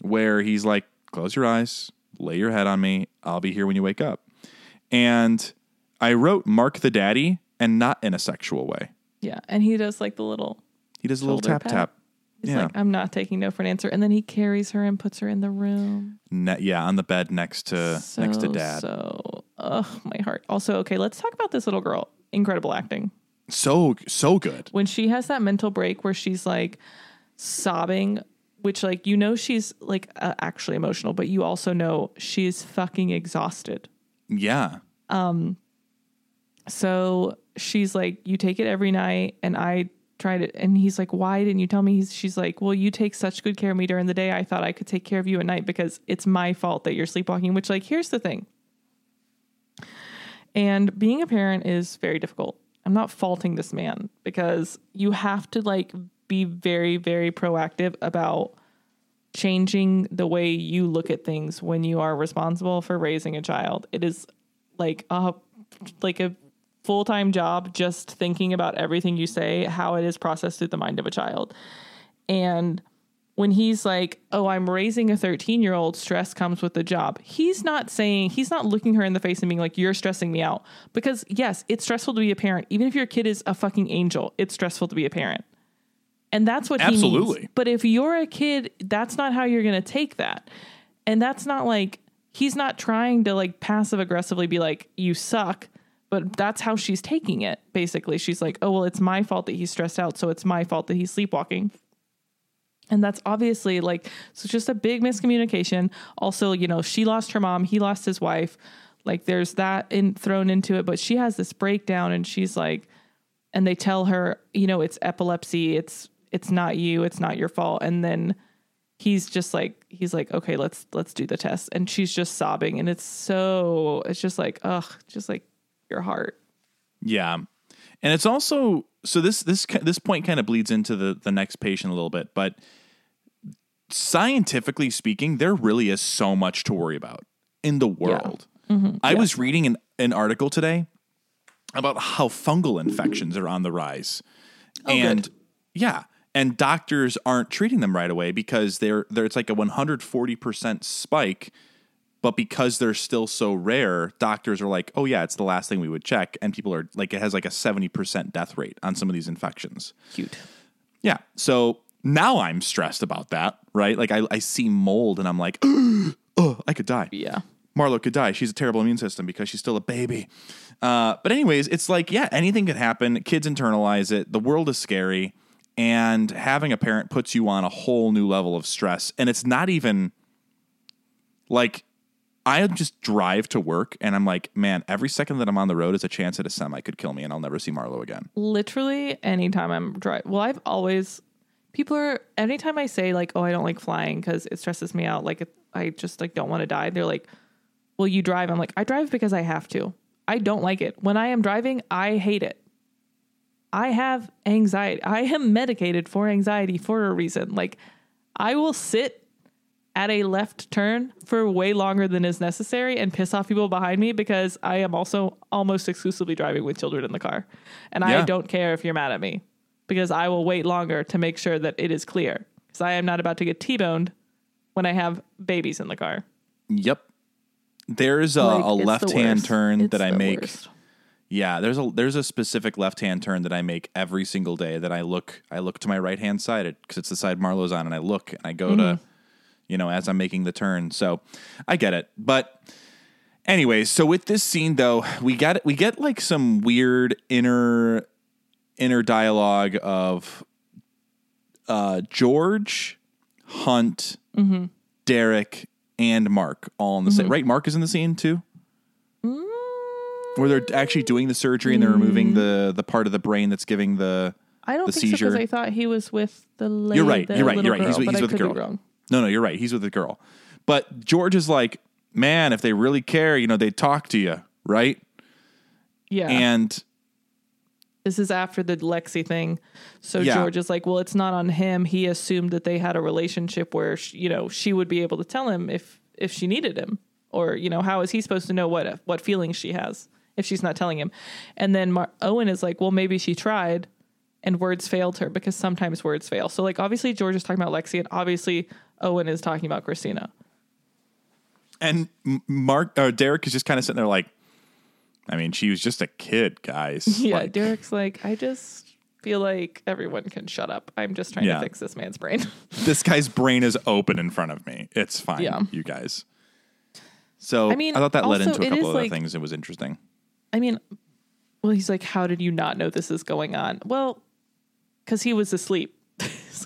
where he's like, "Close your eyes, lay your head on me. I'll be here when you wake up." And I wrote Mark the daddy, and not in a sexual way. Yeah. And he does like the little, He does a little tap pat. tap. He's Yeah. like, I'm not taking no for an answer. And then he carries her and puts her in the room. Ne- yeah, on the bed next to so, next to dad. So, oh my heart. Also, okay, let's talk about this little girl. Incredible acting. So so good. When she has that mental break where she's like sobbing, which like you know she's like uh, actually emotional, but you also know she's fucking exhausted. Yeah. Um. So she's like, You take it every night. And I tried it. And he's like, Why didn't you tell me? He's, she's like, Well, you take such good care of me during the day. I thought I could take care of you at night because it's my fault that you're sleepwalking. Which, like, here's the thing. And being a parent is very difficult. I'm not faulting this man because you have to like be very, very proactive about changing the way you look at things when you are responsible for raising a child. It is like a like a full-time job just thinking about everything you say, how it is processed through the mind of a child. And when he's like, "Oh, I'm raising a 13-year-old, stress comes with the job." He's not saying he's not looking her in the face and being like, "You're stressing me out." Because yes, it's stressful to be a parent. Even if your kid is a fucking angel, it's stressful to be a parent. And that's what he Absolutely. needs. But if you're a kid, that's not how you're going to take that. And that's not like he's not trying to like passive aggressively be like, "You suck." But that's how she's taking it. Basically, she's like, "Oh, well, it's my fault that he's stressed out, so it's my fault that he's sleepwalking." And that's obviously like, so just a big miscommunication. Also, you know, she lost her mom, he lost his wife. Like, there's that in, thrown into it. But she has this breakdown, and she's like, and they tell her, you know, it's epilepsy. It's it's not you. It's not your fault. And then he's just like, he's like, okay, let's let's do the test. And she's just sobbing, and it's so, it's just like, ugh, just like your heart. Yeah, and it's also so this this this point kind of bleeds into the the next patient a little bit, but scientifically speaking, there really is so much to worry about in the world. Mm-hmm. I was reading an, an article today about how fungal infections are on the rise, oh, and good. yeah, and doctors aren't treating them right away because they're there. It's like a one hundred forty percent spike. But because they're still so rare, doctors are like, "Oh yeah, it's the last thing we would check," and people are like, "It has like a seventy percent death rate on some of these infections." Cute. Yeah. So now I'm stressed about that, right? Like I, I see mold and I'm like, oh, I could die. Yeah. Marlo could die. She's a terrible immune system because she's still a baby. Uh, but anyways, it's like, yeah, anything could happen. Kids internalize it. The world is scary. And having a parent puts you on a whole new level of stress. And it's not even like I just drive to work and I'm like, man, every second that I'm on the road is a chance that a semi could kill me and I'll never see Marlo again. literally anytime I'm driving. Well, I've always people are anytime I say like, "Oh, I don't like flying because it stresses me out," like I just like don't want to die. They're like, "Well, you drive." I'm like, "I drive because I have to. I don't like it. When I am driving, I hate it. I have anxiety. I am medicated for anxiety for a reason. Like, I will sit at a left turn for way longer than is necessary and piss off people behind me because I am also almost exclusively driving with children in the car. And I don't care if you're mad at me because I will wait longer to make sure that it is clear because I am not about to get T-boned when I have babies in the car. Yep. There's a, Like, a it's the left hand turn It's that I make. worst. Yeah, there's a there's a specific left hand turn that I make every single day. That I look I look to my right hand side because it's the side Marlo's on, and I look and I go Mm-hmm. to, you know, as I'm making the turn. So I get it. But anyways, so with this scene though, we got we get like some weird inner inner dialogue of uh, George, Hunt, Mm-hmm. Derek, and Mark all in the same. Right, Mark is in the scene too where they're actually doing the surgery and they're removing the the part of the brain that's giving the I don't the think so because seizure. I thought he was with the lady. You're right. You're right. You're right. He's girl, with, I the girl. wrong. No, no, you're right. He's with the girl. But George is like, man, if they really care, you know, they talk to you, right? Yeah. And This is after the Lexi thing. So Yeah. George is like, well, it's not on him. He assumed that they had a relationship where, she, you know, she would be able to tell him if if she needed him, or you know, how is he supposed to know what what feelings she has if she's not telling him? And then Mar- Owen is like, well, maybe she tried, and words failed her because sometimes words fail. So like obviously George is talking about Lexi and obviously Owen is talking about Christina. And Mark or Derek is just kind of sitting there like, I mean, she was just a kid, guys. Yeah, Like, Derek's like, I just feel like everyone can shut up. I'm just trying Yeah. to fix this man's brain. this guy's brain is open in front of me. It's fine, Yeah. you guys. So I mean, I thought that led into a couple other like- things. It was interesting. I mean, well, he's like, How did you not know this is going on? Well, because he was asleep.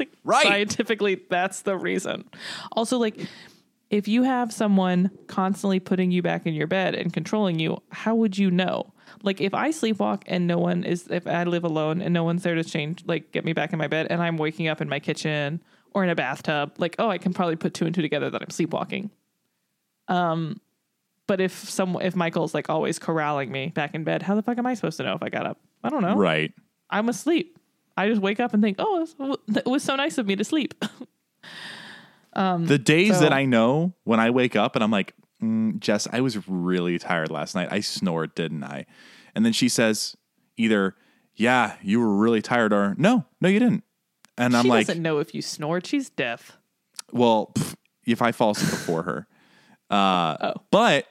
Like, Right. Scientifically, that's the reason. Also, like, if you have someone constantly putting you back in your bed and controlling you, how would you know? Like, if I sleepwalk and no one is, if I live alone and no one's there to change, like, get me back in my bed, and I'm waking up in my kitchen or in a bathtub, like, oh, I can probably put two and two together that I'm sleepwalking. Um, but if some, if Michael's like always corralling me back in bed, how the fuck am I supposed to know if I got up? I don't know. Right. I'm asleep. I just wake up and think, oh, it was, so nice of me to sleep. The days so- that I know when I wake up and I'm like, mm, Jess, I was really tired last night. I snored, didn't I? And then she says either, yeah, you were really tired, or no, no, you didn't. And I'm she like, doesn't know if you snored. She's deaf. well, pff, if I fall asleep before her. Uh, Oh. But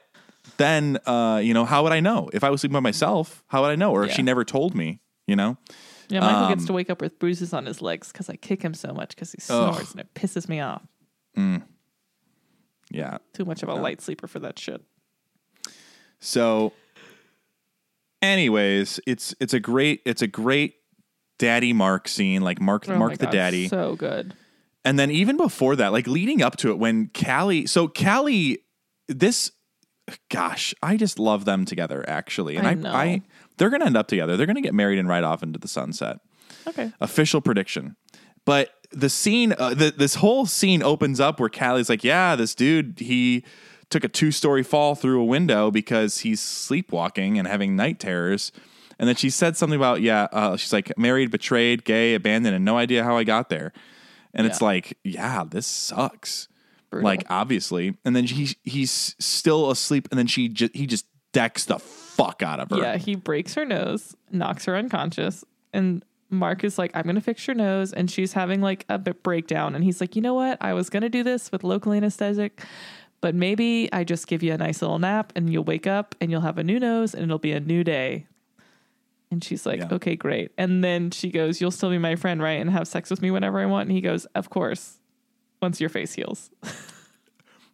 then, uh, you know, how would I know? If I was sleeping by myself, how would I know? Or if she never told me, you know? Yeah, Michael Um, gets to wake up with bruises on his legs because I kick him so much because he snores and it pisses me off. Yeah. Too much of a light sleeper for that shit. So anyways, it's it's a great it's a great daddy Mark scene, like Mark Oh Mark the God, daddy. So good. And then even before that, like leading up to it, when Callie, so Callie, this, gosh, I just love them together actually, and I I. I, they're gonna end up together. They're gonna get married and ride off into the sunset. Okay. Official prediction. But the scene, uh, the, this whole scene opens up where Callie's like, "Yeah, this dude, he took a two story fall through a window because he's sleepwalking and having night terrors." And then she said something about, yeah, uh, she's like, married, betrayed, gay, abandoned, and no idea how I got there. And it's like, yeah, this sucks. Brutal. Like obviously, and then he he's still asleep, and then she just he just decks the fuck out of her. Yeah, he breaks her nose, knocks her unconscious, and Mark is like, "I'm gonna fix your nose," and she's having like a bit breakdown, and he's like, "You know what? I was gonna do this with local anesthetic, but maybe I just give you a nice little nap, and you'll wake up, and you'll have a new nose, and it'll be a new day." And she's like, Yeah. "Okay, great." And then she goes, "You'll still be my friend, right? And have sex with me whenever I want." And he goes, "Of course." Once your face heals.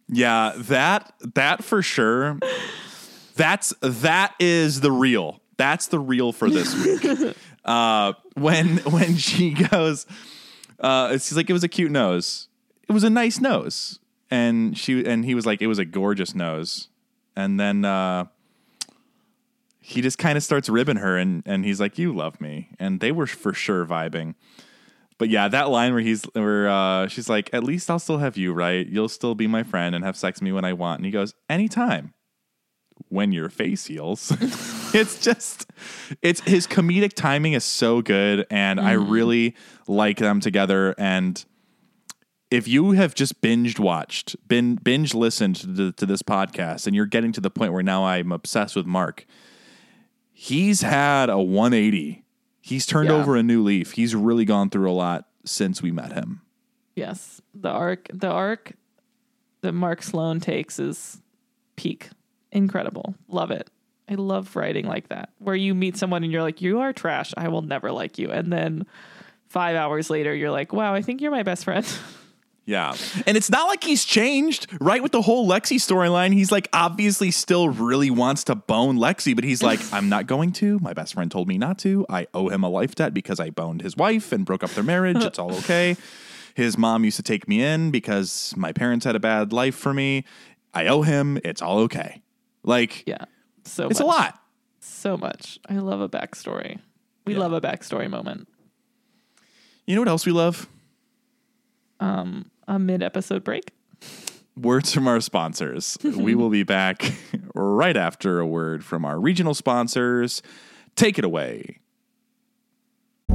Yeah, that that for sure. That's that is the real. That's the real for this week. uh, when when she goes, uh, she's like, it was a cute nose. It was a nice nose, and she and he was like, it was a gorgeous nose, and then uh, he just kind of starts ribbing her, and and he's like, you love me, and they were for sure vibing. But yeah, that line where he's where uh, she's like, "At least I'll still have you, right? You'll still be my friend and have sex with me when I want." And he goes, "Anytime." When your face heals, it's just, it's his comedic timing is so good, and I mm. really like them together. And if you have just binged watched, bin, binge listened to, the, to this podcast, and you're getting to the point where now I'm obsessed with Mark, he's had a 180. He's turned Yeah. over a new leaf. He's really gone through a lot since we met him. Yes, the arc, the arc that Mark Sloan takes is peak, incredible. Love it. I love writing like that, where you meet someone and you're like, "You are trash. I will never like you," and then five hours later, you're like, "Wow, I think you're my best friend." Yeah. And it's not like he's changed, right? With the whole Lexi storyline, he's like obviously still really wants to bone Lexi, but he's like, I'm not going to. My best friend told me not to. I owe him a life debt because I boned his wife and broke up their marriage. It's all okay. His mom used to take me in because my parents had a bad life for me. I owe him. It's all okay. Like, yeah, so it's a lot. so much. I love a backstory. We love a backstory moment. You know what else we love? Um, a mid episode break. words from our sponsors. we will be back right after a word from our regional sponsors. Take it away.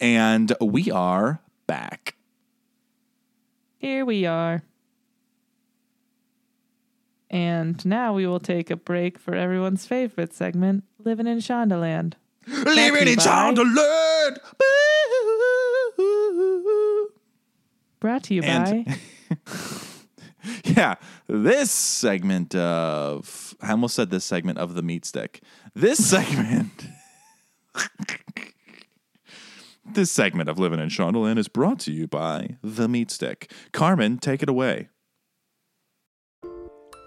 And we are back. Here we are. And now we will take a break for everyone's favorite segment, Living in Shondaland. Living in Shondaland. Brought to you And- by Yeah, this segment of I almost said this segment of the meat stick. This segment This segment of Living in Shondaland is brought to you by The Meat Stick. Carmen, take it away.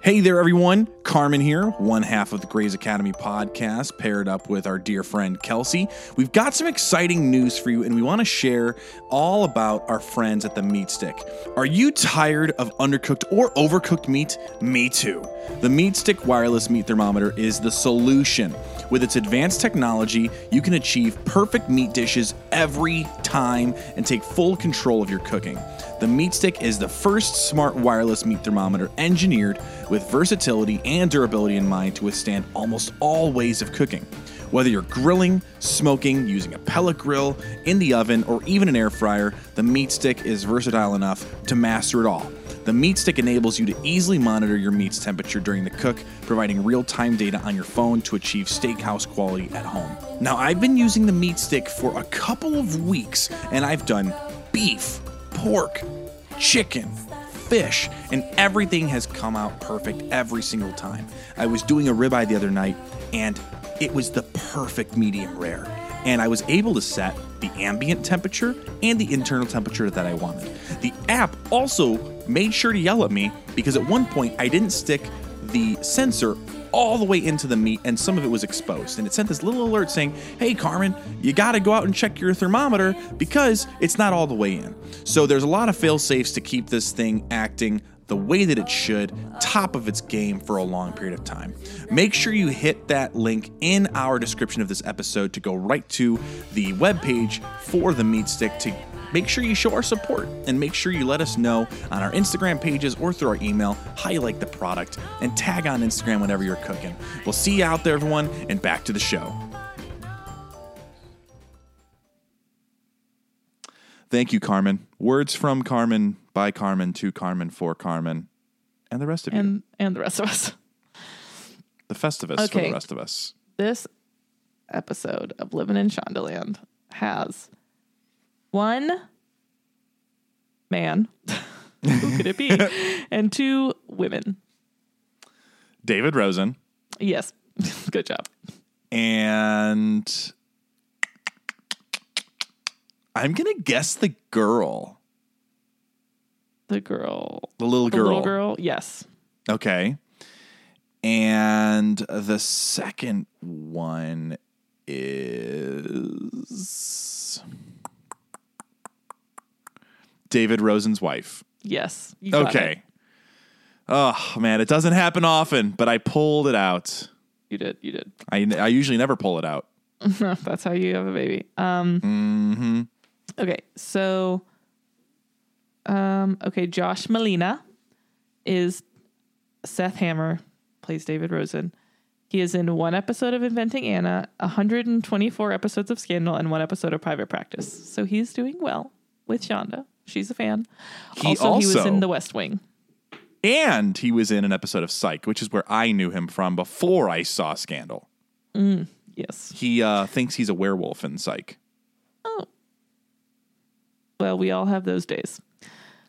Hey there, everyone. Carmen here, one half of the Grey's Academy podcast, paired up with our dear friend Kelcey. We've got some exciting news for you, and we want to share all about our friends at the Meat Stick. Are you tired of undercooked or overcooked meat? Me too. The Meat Stick wireless meat thermometer is the solution. With its advanced technology, you can achieve perfect meat dishes every time and take full control of your cooking. The Meat Stick is the first smart wireless meat thermometer engineered with versatility and durability in mind to withstand almost all ways of cooking. Whether you're grilling, smoking, using a pellet grill, in the oven, or even an air fryer, the Meat Stick is versatile enough to master it all. The Meat Stick enables you to easily monitor your meat's temperature during the cook, providing real time data on your phone to achieve steakhouse quality at home. Now, I've been using the Meat Stick for a couple of weeks, and I've done beef, pork, chicken, fish, and everything has come out perfect every single time. I was doing a ribeye the other night, and it was the perfect medium rare. And I was able to set the ambient temperature and the internal temperature that I wanted. The app also made sure to yell at me because at one point I didn't stick the sensor all the way into the meat and some of it was exposed. And it sent this little alert saying, Hey, Carmen, you got to go out and check your thermometer because it's not all the way in. So there's a lot of fail safes to keep this thing acting the way that it should, top of its game for a long period of time. Make sure you hit that link in our description of this episode to go right to the webpage for the meat stick to make sure you show our support and make sure you let us know on our Instagram pages or through our email how you like the product and tag on Instagram whenever you're cooking. We'll see you out there, everyone, and back to the show. Thank you, Carmen. Words from Carmen, by Carmen, to Carmen, for Carmen, and the rest of you. and and the rest of us. The Festivus for Okay. the rest of us. This episode of Living in Shondaland has one man, who could it be, and two women. David Rosen Yes, good job. and I'm gonna guess the girl, The girl, the little girl. the girl. little girl. Yes, Okay. And the second one is David Rosen's wife. yes. Okay. it. Oh man, it doesn't happen often, but I pulled it out. you did. You did. I, I usually never pull it out. That's how you have a baby. Um. hmm Okay, so um okay, Josh Malina is Seth Hammer plays David Rosen. He is in one episode of Inventing Anna, 124 episodes of Scandal, and one episode of Private Practice. So he's doing well with Shonda. She's a fan. He also, he was in The West Wing. And he was in an episode of Psych, which is where I knew him from before I saw Scandal. Yes. He uh, thinks he's a werewolf in Psych. Oh. Well, we all have those days.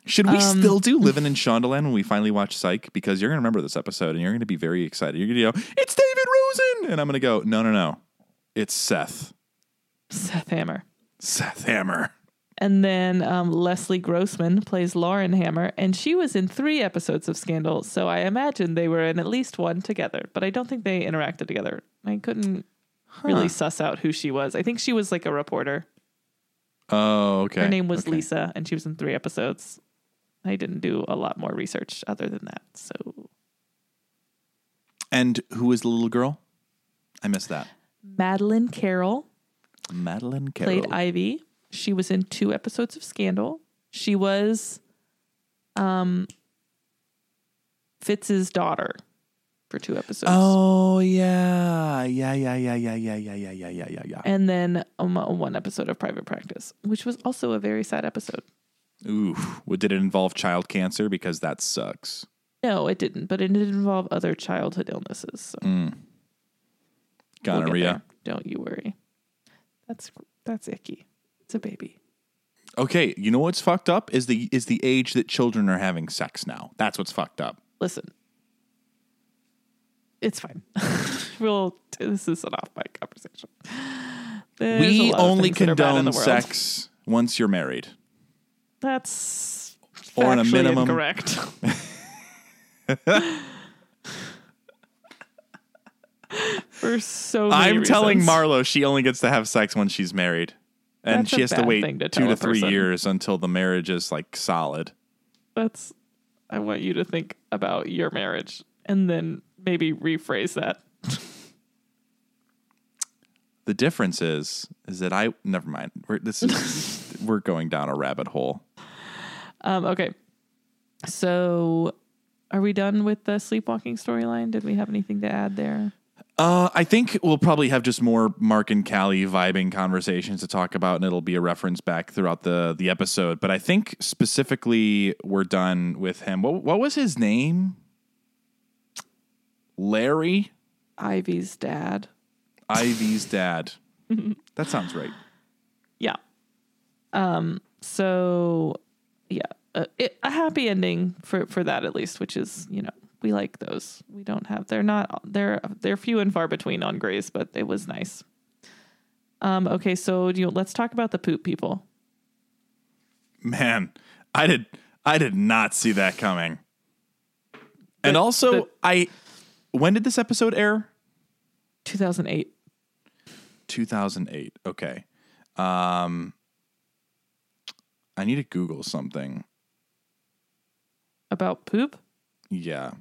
Should we Um, still do Living in Shondaland when we finally watch Psych? Because you're going to remember this episode and you're going to be very excited. You're going to go, it's David Rosen. And I'm going to go, no, no, no. It's Seth. Seth Hammer. Seth Hammer. And then um, Leslie Grossman plays Lauren Hammer, and she was in three episodes of Scandal. So I imagine they were in at least one together, but I don't think they interacted together. I couldn't really suss out who she was. I think she was like a reporter. Oh, okay. Her name was okay. Lisa, and she was in three episodes. I didn't do a lot more research other than that. So And who was the little girl? I missed that. Madeline Carroll Madeline Carroll. played Ivy. She was in two episodes of Scandal. She was um Fitz's daughter for two episodes. Oh yeah, yeah, yeah, yeah, yeah, yeah, yeah, yeah, yeah, yeah, yeah, yeah. And then um, one episode of Private Practice, which was also a very sad episode. Ooh, did it involve? Child cancer because that sucks. No, it didn't, but it did involve other childhood illnesses. So mm. we'll Gonorrhea. Don't you worry. That's that's icky. It's a baby. Okay, you know what's fucked up is the is the age that children are having sex now. That's what's fucked up. Listen, it's fine. we'll. This is an off mic conversation. There's we only things that are bad in condone sex once you're married. That's Or in a minimum- incorrect. For so I'm telling reasons. Marlo she only gets to have sex when she's married. And That's she has to wait to two to three person. years until the marriage is like solid. That's. I want you to think about your marriage and then maybe rephrase that. The difference is is that I never mind. We're this is we're going down a rabbit hole. Um, okay. So, are we done with the sleepwalking storyline? Did we have anything to add there? Uh, I think we'll probably have just more Mark and Callie vibing conversations to talk about, and it'll be a reference back throughout the the episode. But I think specifically we're done with him. What what was his name? Larry, Ivy's dad. Ivy's dad. that sounds right. Yeah. Um. So, yeah, a, it, a happy ending for for that at least, which is you know we like those. We don't have they're not they're they're few and far between on Grey's, but it was nice. Um. Okay. So do you let's talk about the poop people. Man, I did I did not see that coming. and also, the- I when did this episode air? 2008. 2008. Okay. Um I need to Google something. About poop. Yeah.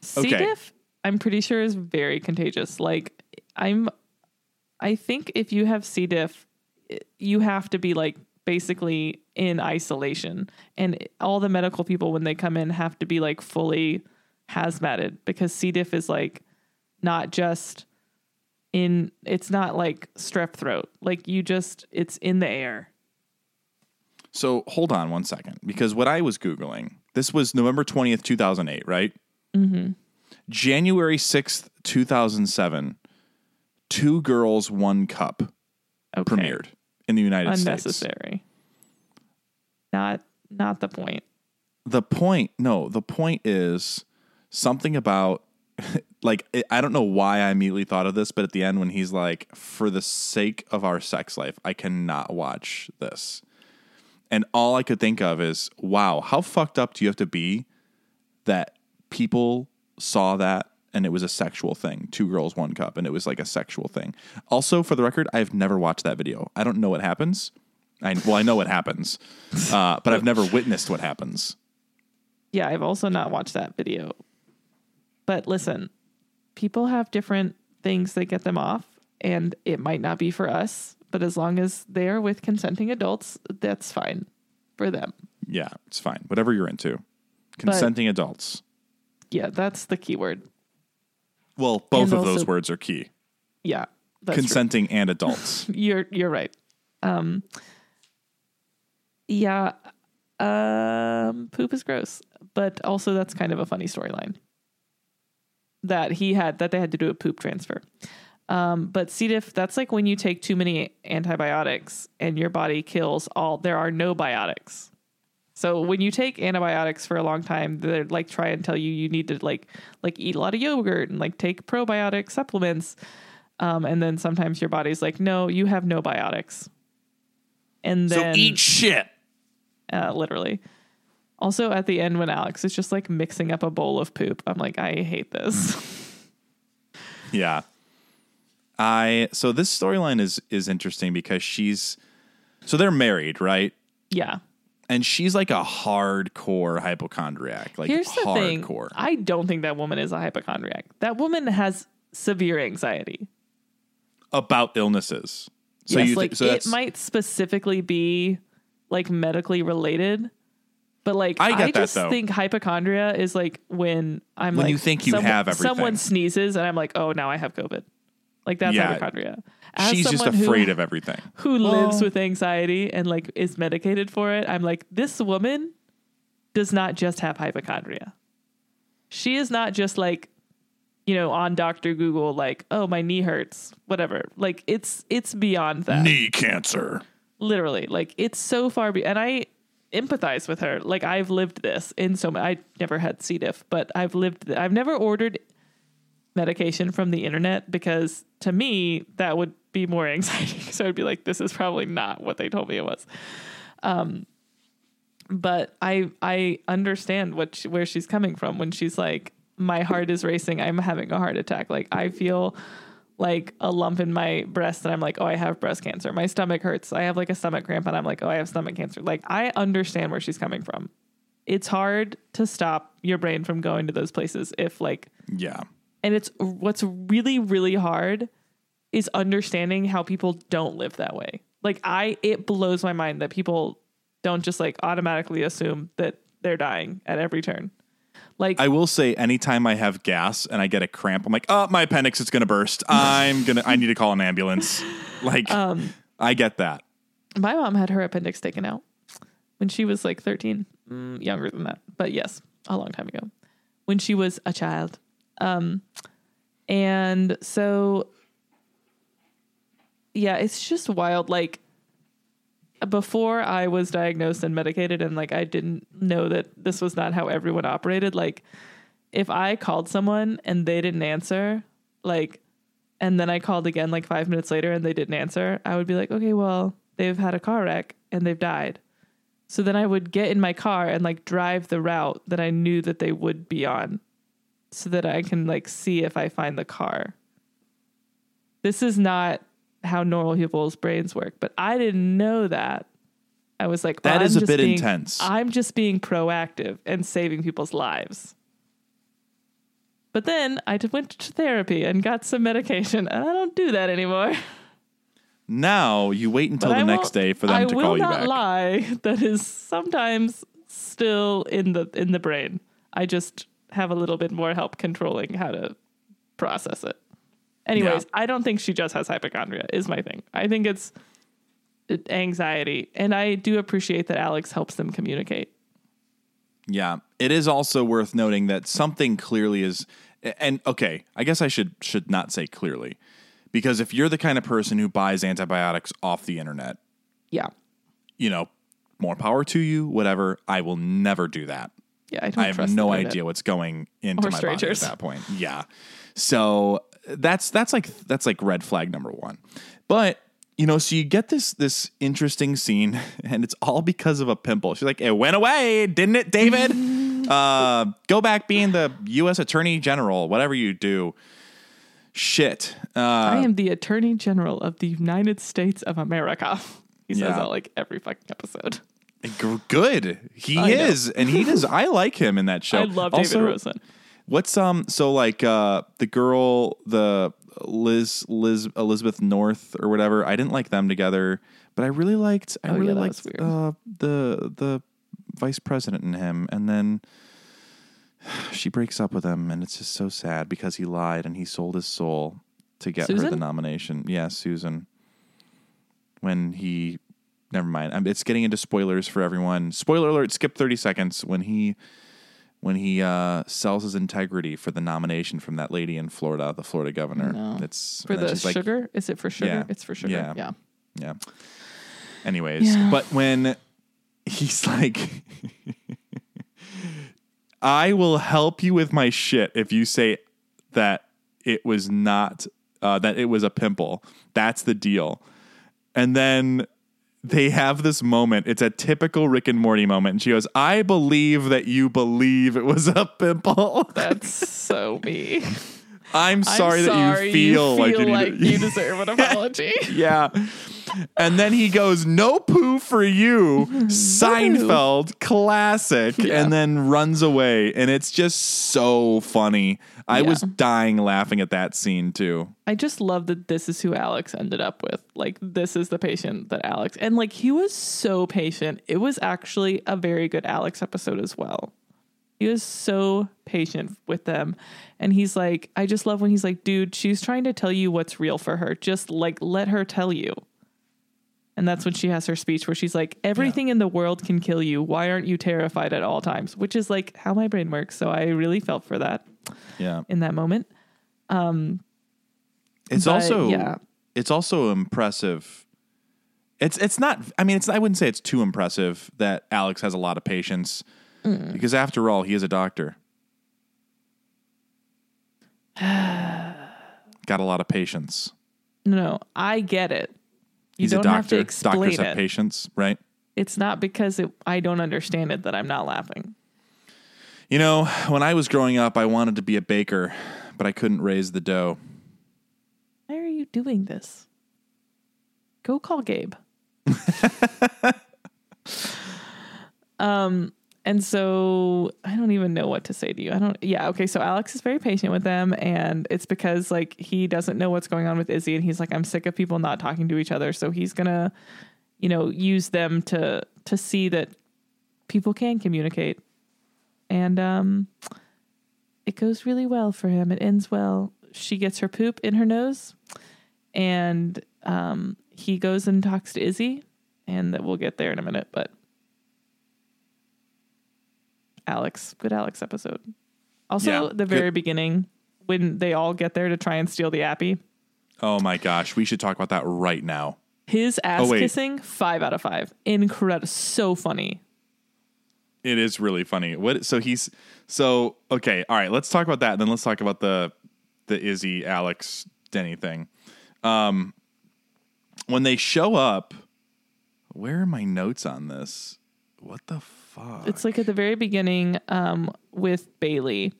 C. Okay. diff, I'm pretty sure is very contagious. Like I'm I think if you have C diff, you have to be like basically in isolation and all the medical people when they come in have to be like fully hazmated because C diff is like not just in it's not like strep throat. Like you just it's in the air. So hold on one second, because what I was Googling, this was November 20th, 2008, right? Mm-hmm. January 6th, 2007, Two Girls, One Cup Okay. premiered in the United States. Unnecessary. Not not the point. The point, no, the point is something about, like, I don't know why I immediately thought of this, but at the end, when he's like, for the sake of our sex life, I cannot watch this. And all I could think of is, wow, how fucked up do you have to be that people saw that and it was a sexual thing? Two girls, one cup, and it was like a sexual thing. Also, for the record, I've never watched that video. I don't know what happens. I well, I know what happens, uh, but I've never witnessed what happens. Yeah, I've also not watched that video. But listen, people have different things that get them off, and it might not be for us, but as long as they're with consenting adults, that's fine for them. Yeah, it's fine. Whatever you're into. Consenting adults. Yeah, that's the key word. Well, both And of those words are key. Yeah. That's true. Consenting and adults. You're you're right. Um Yeah. Um poop is gross. But also that's kind of a funny storyline. That he had that they had to do a poop transfer. Um, but C. diff, that's like when you take too many antibiotics and your body kills all there are no biotics. So when you take antibiotics for a long time, they're like try and tell you you need to like like eat a lot of yogurt and like take probiotic supplements. Um, and then sometimes your body's like, no, you have no biotics. And so then eat shit. uh, literally. Also, at the end, when Alex is just like mixing up a bowl of poop, I'm like, I hate this. Yeah. I so this storyline is is interesting because she's so they're married, right? Yeah. And she's like a hardcore hypochondriac, like Here's the thing. I don't think that woman is a hypochondriac. That woman has severe anxiety. about illnesses. So yes, you like so it might specifically be like medically related. But like I get that, just though. think hypochondria is like when I'm When like you think you someone- have everything. Someone sneezes and I'm like, oh, now I have COVID. Like that's Yeah. hypochondria. As she's just someone who- afraid of everything. who lives with anxiety and like is medicated for it, I'm like, this woman does not just have hypochondria. She is not just like, you know, on Dr. Google, like, oh, my knee hurts, whatever. Like it's it's beyond that. Knee cancer. Literally. Like it's so far be and I empathize with her. Like I've lived this in so many I never had C diff, but I've lived th- I've never ordered medication from the internet because to me that would be more anxiety. so I'd be like, this is probably not what they told me it was. Um, but I I understand what she, where she's coming from when she's like, my heart is racing. I'm having a heart attack. Like I feel like a lump in my breast and I'm like, oh, I have breast cancer. My stomach hurts. I have like a stomach cramp and I'm like, oh, I have stomach cancer. Like I understand where she's coming from. It's hard to stop your brain from going to those places if like Yeah. And it's what's really really hard is understanding how people don't live that way like i it blows my mind that people don't just like automatically assume that they're dying at every turn like I will say anytime I have gas and I get a cramp, I'm like, oh, my appendix is gonna burst. I'm gonna I need to call an ambulance. Like Um, I get that. my mom had her appendix taken out when she was like 13 mm, younger than that but yes a long time ago when she was a child um and so yeah it's just wild like before i was diagnosed and medicated and like i didn't know that this was not how everyone operated like if i called someone and they didn't answer like and then I called again like five minutes later and they didn't answer, I would be like, okay, well, they've had a car wreck and they've died. So then I would get in my car and like drive the route that I knew that they would be on so that I can like see if I find the car. This is not how normal people's brains work, but I didn't know that. I was like, That well, is a bit being- intense. I'm just being proactive and saving people's lives. But then I went to therapy and got some medication, and I don't do that anymore. Now you wait until But the I next day for them I to call you back. I will not lie. That is sometimes still in the in the brain. I just have a little bit more help controlling how to process it. Anyways, Yeah. I don't think she just has hypochondria. Is my thing. I think it's anxiety, and I do appreciate that Alex helps them communicate. Yeah. It is also worth noting that something clearly is and okay, I guess I should should not say clearly. Because if you're the kind of person who buys antibiotics off the internet, Yeah, you know, more power to you, whatever. I will never do that. Yeah. I don't I have no idea what's going into Or my strangers. body at that point. Yeah. So that's that's like that's like red flag number one. But you know, so you get this this interesting scene, and it's all because of a pimple. She's like, "It went away, didn't it, David? uh, go back being the U.S. Attorney General, whatever you do." Shit. Uh, I am the Attorney General of the United States of America. He says Yeah. that like every fucking episode. Good. He I know. is, and he does. I like him in that show. I love Also, David Rosen. What's um so like uh the girl the Liz Liz Elizabeth North or whatever I didn't like them together but I really liked I Oh, really that liked uh the the vice president and him and then she breaks up with him and it's just so sad because he lied and he sold his soul to get her the nomination yeah Susan when he never mind I'm, it's getting into spoilers for everyone spoiler alert skip 30 seconds when he when he uh, sells his integrity for the nomination from that lady in Florida, the Florida governor. No. It's For the she's like- sugar? Is it for sugar? Yeah. It's for sugar. Yeah. Yeah. yeah. Anyways, Yeah. but when he's like, I will help you with my shit if you say that it was not, uh, that it was a pimple. That's the deal. And then they have this moment. It's a typical Rick and Morty moment. And she goes, I believe that you believe it was a pimple. That's so me. I'm sorry, I'm that sorry you feel, like you, like to- you deserve an apology. yeah. And then he goes, "No poo for you." Seinfeld classic Yeah. and then runs away and it's just so funny. I Yeah. was dying laughing at that scene too. I just love that this is who Alex ended up with. Like, this is the patient that Alex, and like, he was so patient. It was actually a very good Alex episode as well. He was so patient with them. And he's like, I just love when he's like, dude, she's trying to tell you what's real for her. Just like, let her tell you. And that's when she has her speech where she's like, everything in the world can kill you. Why aren't you terrified at all times? Which is like how my brain works. So I really felt for that Yeah. in that moment. Um, it's But, also yeah. it's also impressive. It's it's not I mean it's I wouldn't say it's too impressive that Alex has a lot of patience Mm. because after all he is a doctor. Got a lot of patience. No, no, I get it. You He's don't a have to doctor. Doctors it. have patience, right? It's not because it, I don't understand it that I'm not laughing. You know, when I was growing up, I wanted to be a baker, but I couldn't raise the dough. Why are you doing this? Go call Gabe. um, and so I don't even know what to say to you. I don't. Yeah. Okay. So Alex is very patient with them, and it's because like he doesn't know what's going on with Izzie, and he's like, I'm sick of people not talking to each other. So he's gonna, you know, use them to to see that people can communicate, and um, it goes really well for him. It ends well. She gets her poop in her nose, and um, he goes and talks to Izzie, and that we'll get there in a minute. But Alex, good Alex episode. Also, Yeah, the very good. beginning when they all get there to try and steal the appy. Oh my gosh, we should talk about that right now. His ass Oh, kissing, five out of five. Incredible. So funny. It is really funny. What? So he's so okay. All right, let's talk about that. And then let's talk about the the Izzie, Alex, Denny thing. Um, when they show up, where are my notes on this? What the fuck? It's like at the very beginning um, with Bailey,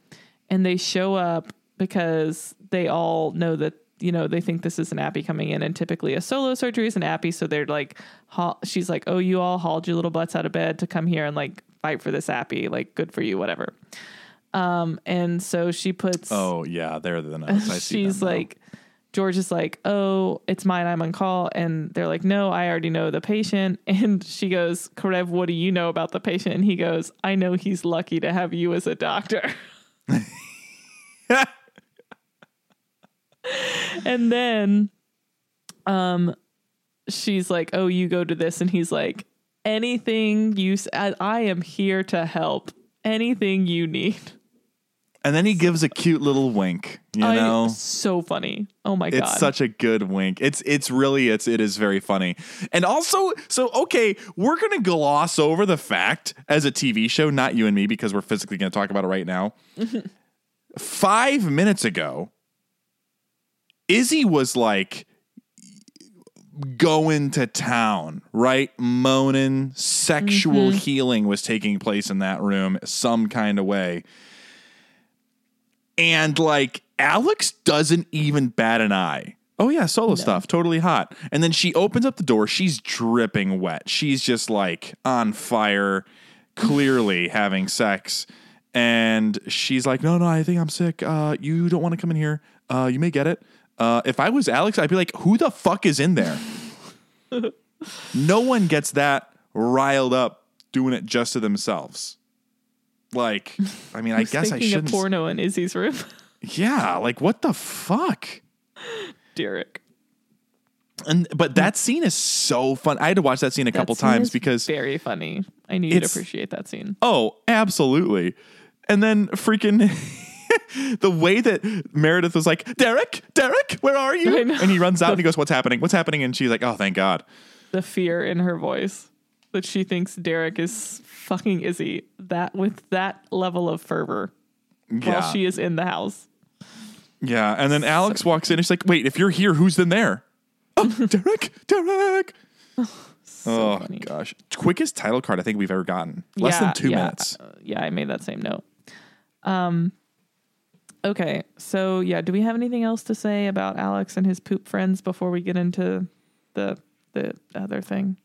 and they show up because they all know that you know they think this is an appy coming in, and typically a solo surgery is an appy, so they're like, haul- she's like, oh, you all hauled your little butts out of bed to come here and like fight for this appy, like good for you, whatever. Um, and so she puts oh yeah, they're the notes. I see she's like George is like, "Oh, it's mine. I'm on call." And they're like, "No, I already know the patient." And she goes, "Karev, what do you know about the patient?" And he goes, "I know he's lucky to have you as a doctor." and then um she's like, "Oh, you go to this." And he's like, "Anything you I am here to help. Anything you need." And then he gives a cute little wink. You I- know, so funny. Oh my god. It's such a good wink. It's it's really it's it is very funny. And also, so okay, we're gonna gloss over the fact as a TV show, not you and me, because we're physically gonna talk about it right now. Five minutes ago, Izzie was like going to town, right? Moaning, sexual mm-hmm. healing was taking place in that room some kind of way. And like Alex doesn't even bat an eye. Oh yeah, solo stuff, totally hot. And then she opens up the door. She's dripping wet. She's just like on fire, clearly having sex. And she's like, "No, no, I think I'm sick. Uh, you don't want to come in here. Uh, you may get it. Uh, if I was Alex, I'd be like, who the fuck is in there? no one gets that riled up doing it just to themselves. Like, I mean, I guess I shouldn't. of porno in Izzie's room. Yeah, like what the fuck? Derek. And but that scene is so fun. I had to watch that scene a couple scene times because very funny. I knew you'd appreciate that scene. oh, absolutely. And then freaking the way that Meredith was like, "Derek, Derek, where are you?" And he runs out and he goes, "What's happening? What's happening?" And she's like, "Oh, thank God." The fear in her voice that she thinks Derek is fucking Izzie. That with that level of fervor Yeah. while she is in the house. yeah, and then Alex walks in and she's like, "Wait, if you're here, who's in there?" Oh, Derek, Derek. So oh funny. gosh, quickest title card I think we've ever gotten. Less than two yeah, minutes. uh, yeah, I made that same note. Um, Okay, so yeah, do we have anything else to say about Alex and his poop friends before we get into the the other thing?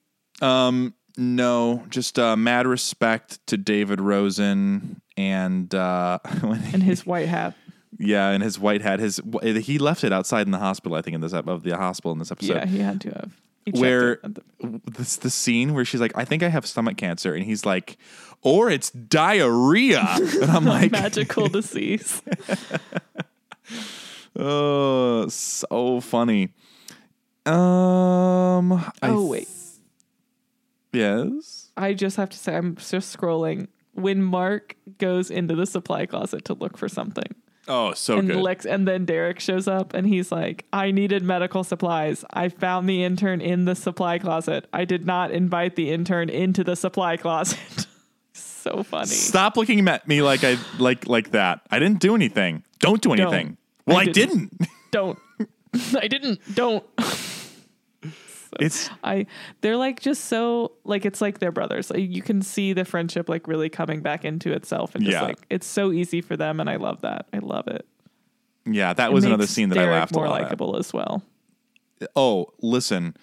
Um, no, just uh, mad respect to David Rosen and uh, And his white hat. yeah, and his white hat. His he left it outside in the hospital. I think in this ep- of the hospital in this episode. yeah, he had to have. He where the- this the scene where she's like, I think I have stomach cancer, and he's like, or it's diarrhea, and I'm like, magical disease. oh, so funny. Um, I Oh wait, yes. I just have to say I'm just scrolling. When Mark goes into the supply closet to look for something, Oh, so and good. Lex, and then Derek shows up and he's like, "I needed medical supplies. I found the intern in the supply closet. I did not invite the intern into the supply closet." so funny. Stop looking at me like I like like that. I didn't do anything. Don't do Don't. anything. Well, I I, didn't. didn't. Don't. I didn't. Don't. It's I they're like just so like it's like they're brothers. Like, you can see the friendship like really coming back into itself and just Yeah. like it's so easy for them and I love that. I love it. yeah. That It was another scene that I Derek laughed a more lot at. likable as well. Oh, listen.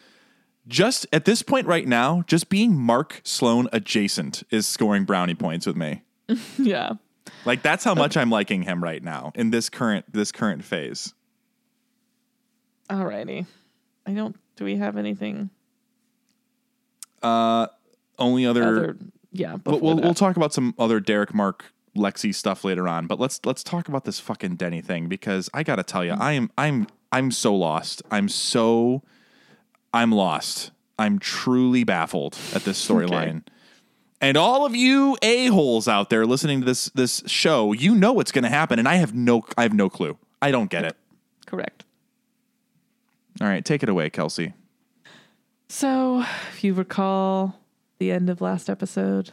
Just at this point right now, just being Mark Sloan adjacent is scoring brownie points with me. Yeah. Like that's how much I'm liking him right now in this current this current phase. Alrighty. I don't do we have anything Only other, other yeah, we'll, we'll, we'll talk about some other Derek Mark Lexie stuff later on, but let's let's talk about this fucking Denny thing because I got to tell you, Mm-hmm. I am I'm I'm so lost. I'm so I'm lost. I'm truly baffled at this storyline. And all of you a-holes out there listening to this this show, you know what's going to happen and I have no I have no clue. I don't get it. Correct. All right, take it away, Kelcey. So, if you recall the end of last episode,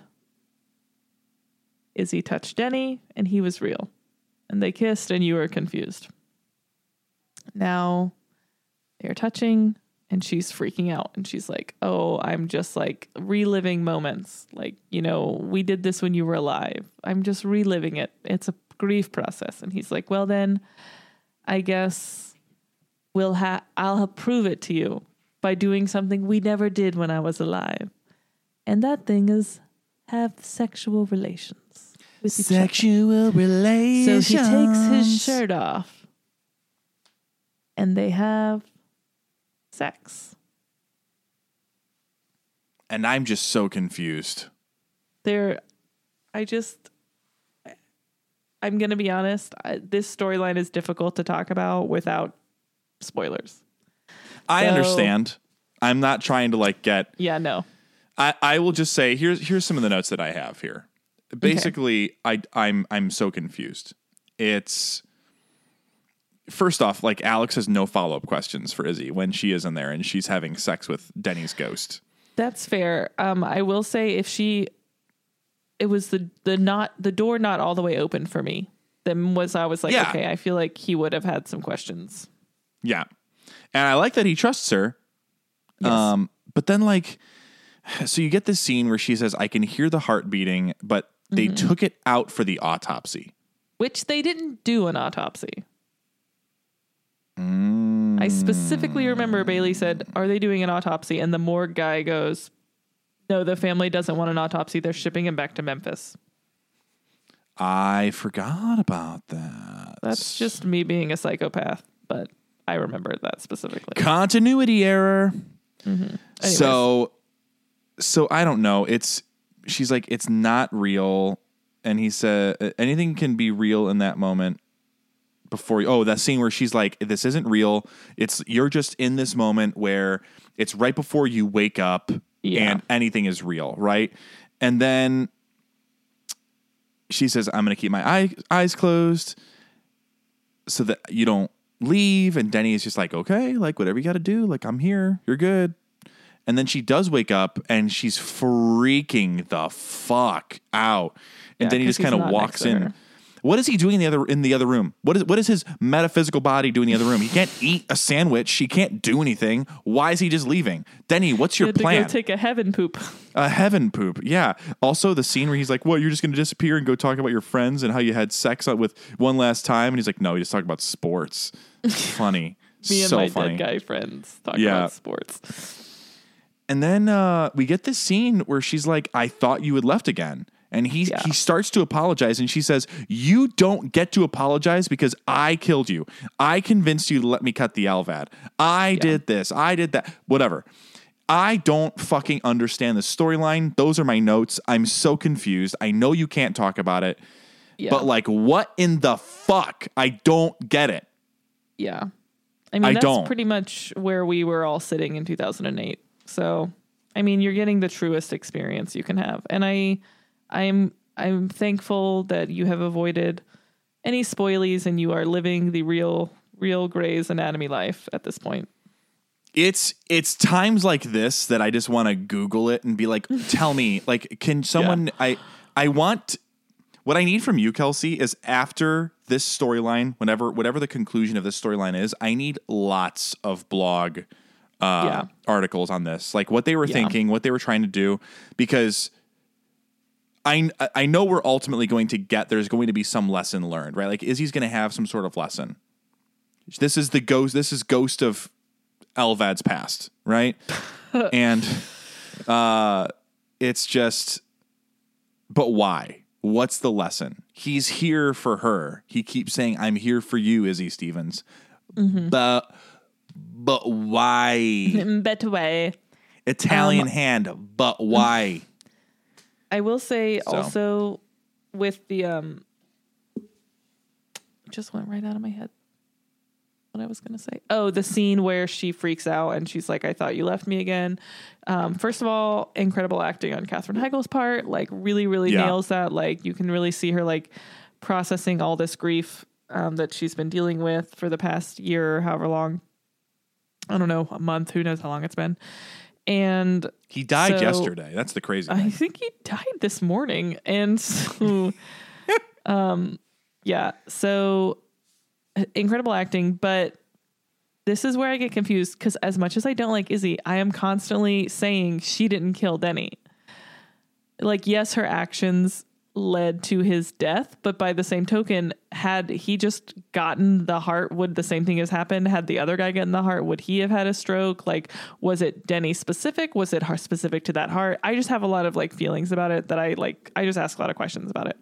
Izzie touched Denny and he was real. And they kissed and you were confused. Now they're touching and she's freaking out and she's like, "Oh, I'm just like reliving moments. Like, you know, we did this when you were alive. I'm just reliving it. It's a grief process." And he's like, "Well then, I guess we'll ha- I'll prove it to you by doing something we never did when I was alive. And that thing is have sexual relations with each other. Sexual So he takes his shirt off and they have sex. And I'm just so confused. They're, I just, I'm going to be honest. I, this storyline is difficult to talk about without spoilers. I So- understand. I'm not trying to like get Yeah, no. I, I will just say here's here's some of the notes that I have here. Basically, I I'm I'm so confused. It's first off, like Alex has no follow up questions for Izzie when she is in there and she's having sex with Denny's ghost. That's fair. Um, I will say if she, it was the the not the door not all the way open for me. Then was I was like, Yeah. okay, I feel like he would have had some questions. Yeah, and I like that he trusts her. Yes. Um, but then like, so you get this scene where she says, "I can hear the heart beating," but they Mm-hmm. took it out for the autopsy. Which they didn't do an autopsy. I specifically remember Bailey said, "Are they doing an autopsy?" And the morgue guy goes, "No, the family doesn't want an autopsy. They're shipping him back to Memphis." I forgot about that. That's just me being a psychopath, but I remember that specifically. continuity error. Mm-hmm. Anyways. So, so I don't know. It's she's like it's not real, and he said anything can be real in that moment. Before you, oh, that scene where she's like, "This isn't real. It's you're just in this moment where it's right before you wake up, Yeah. and anything is real, right?" And then she says, "I'm going to keep my eye, eyes closed." so that you don't leave. And Denny is just like, okay, like whatever you got to do. Like I'm here. You're good. And then she does wake up and she's freaking the fuck out. And Yeah, then he just kind of walks in. What is he doing in the other in the other room? What is what is his metaphysical body doing in the other room? He can't eat a sandwich. He can't do anything. Why is he just leaving? Denny, what's You your plan? take a heaven poop. a heaven poop. Yeah. Also, the scene where he's like, "What? You're just going to disappear and go talk about your friends and how you had sex uh, with one last time?" And he's like, "No, he just talked about sports." funny. Me and so my funny. dead guy friends talk Yeah. about sports. And then uh, we get this scene where she's like, "I thought you had left again." And he Yeah. he starts to apologize, and she says, "You don't get to apologize because I killed you. I convinced you to let me cut the LVAD. I did this. I did that. Whatever." I don't fucking understand the storyline. Those are my notes. I'm so confused. I know you can't talk about it, Yeah. but like, what in the fuck? I don't get it. Yeah. I mean, I that's don't. pretty much where we were all sitting in 2008. So, I mean, you're getting the truest experience you can have. And I I'm I'm thankful that you have avoided any spoilies and you are living the real real Grey's Anatomy life at this point. it's it's times like this that I just want to Google it and be like, tell me, like, can someone? I I want what I need from you, Kelcey, is after this storyline, whenever whatever the conclusion of this storyline is, I need lots of blog uh, Yeah. articles on this, like what they were Yeah. thinking, what they were trying to do, because. I, I know we're ultimately going to get there's going to be some lesson learned, right? Like Izzie's going to have some sort of lesson. This is the ghost. This is ghost of LVAD's past, right? and uh, it's just, but why? What's the lesson? He's here for her. He keeps saying, "I'm here for you, Izzie Stevens." But, but why? Better way. Italian hand, but why? I will say also with the um just went right out of my head what I was gonna say. Oh, the scene where she freaks out and she's like, I thought you left me again. Um, first of all, incredible acting on Katherine Heigl's part, like really, really Yeah. nails that. Like you can really see her like processing all this grief um, that she's been dealing with for the past year or however long. I don't know, a month, who knows how long it's been. And He died So- yesterday. That's the crazy I thing. think he died this morning. And so, um, yeah, so incredible acting, but this is where I get confused because as much as I don't like Izzie, I am constantly saying she didn't kill Denny. Like, yes, her actions led to his death, but by the same token, had he just gotten the heart, would the same thing has happened? Had the other guy gotten the heart, would he have had a stroke? Like, was it Denny specific? Was it specific to that heart? I just have a lot of like feelings about it that I like. I just ask a lot of questions about it.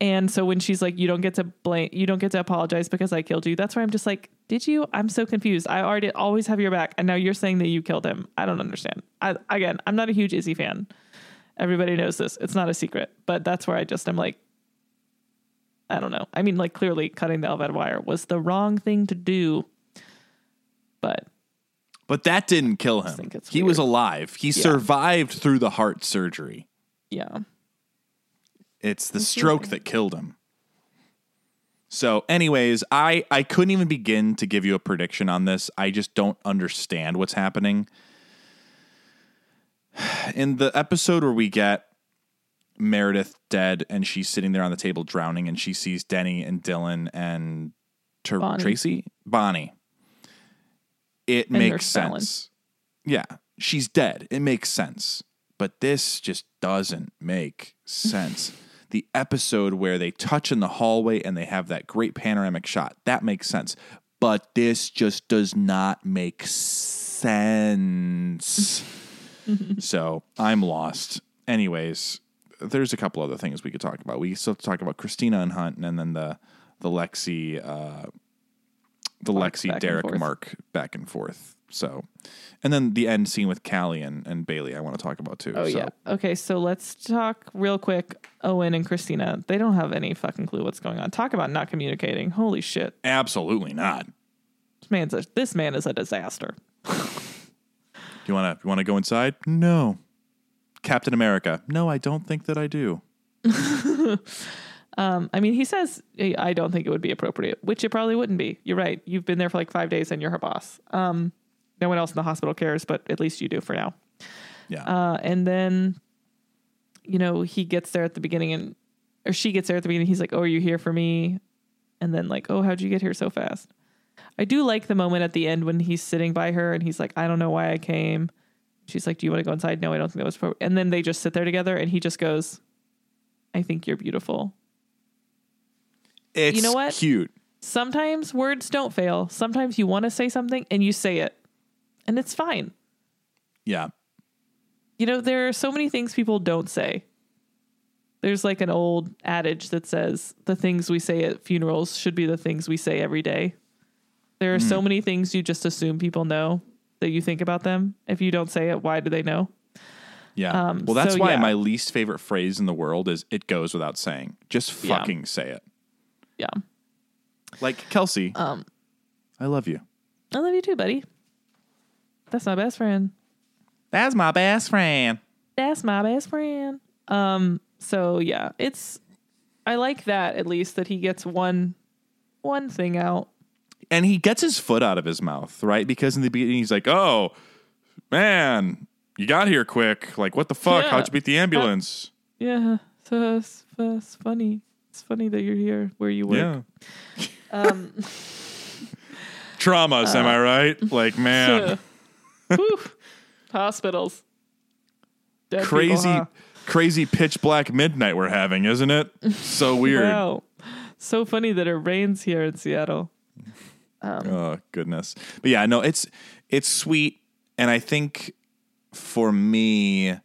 And so when she's like, "You don't get to blame, you don't get to apologize because I killed you," that's where I'm just like, "Did you?" I'm so confused. I already always have your back, and now you're saying that you killed him. I don't understand. I, again, I'm not a huge Izzie fan. Everybody knows this. It's not a secret, but that's where I just am like, I don't know. I mean, like clearly cutting the LVAD wire was the wrong thing to do, but But that didn't kill him. think it's He was alive. He survived through the heart surgery. yeah, It's the stroke that killed him. So, anyways, I I couldn't even begin to give you a prediction on this. I just don't understand what's happening. In the episode where we get Meredith dead and she's sitting there on the table drowning and she sees Denny and Dylan and Ter- Bonnie. Tracy Bonnie. It And makes sense. Yeah, she's dead. It makes sense. But this just doesn't make sense. the episode where they touch in the hallway and they have that great panoramic shot, that makes sense. But this just does not make sense. so I'm lost. Anyways, there's a couple other things we could talk about. We still have to talk about Christina and Hunt and then the the Lexie uh the Mark Lexie Derek. Mark back and forth. So and then the end scene with Callie and, and Bailey I want to talk about too. Oh so. yeah. Okay, so let's talk real quick. Owen and Christina, they don't have any fucking clue what's going on. Talk about not communicating. Holy shit. Absolutely not. This man's a this man is a disaster. You want to you want to go inside? No. Captain America. No, I don't think that I do. Um, I mean, he says "I- I don't think it would be appropriate, which it probably wouldn't be. You're right. You've been there for like five days and you're her boss. Um, no one else in the hospital cares, but at least you do for now. Yeah. Uh, and then, you know, he gets there at the beginning and or she gets there at the beginning. He's like, "Oh, are you here for me?" And then like, "Oh, how'd you get here so fast?" I do like the moment at the end when he's sitting by her and he's like, "I don't know why I came." She's like, "Do you want to go inside?" No, I don't think that was. Pro-. And then they just sit there together, and he just goes, "I think you're beautiful." It's know what? cute. Sometimes words don't fail. Sometimes you want to say something and you say it, and it's fine. Yeah. You know, there are so many things people don't say. There's like an old adage that says the things we say at funerals should be the things we say every day. There are so many things you just assume people know that you think about them. If you don't say it, why do they know? Yeah. Um, well, that's so, why yeah. my least favorite phrase in the world is "it goes without saying." Just Yeah. fucking say it. Yeah. Like Kelcey, Um, I love you. I love you too, buddy. That's my best friend. That's my best friend. That's my best friend. Um, so yeah, it's I like that at least that he gets one one thing out. And he gets his foot out of his mouth, right? Because in the beginning he's like, "Oh, man, you got here quick. Like, what the fuck? Yeah. How'd you beat the ambulance?" Yeah, so it's, it's funny. It's funny that you're here where you work. yeah. Um, Traumas, am I right? Like, man, Whew. hospitals. Dead people, crazy, huh? crazy pitch black midnight we're having, isn't it? So weird. Wow. So funny that it rains here in Seattle. Um, oh goodness. But yeah, no, it's it's sweet and I think for me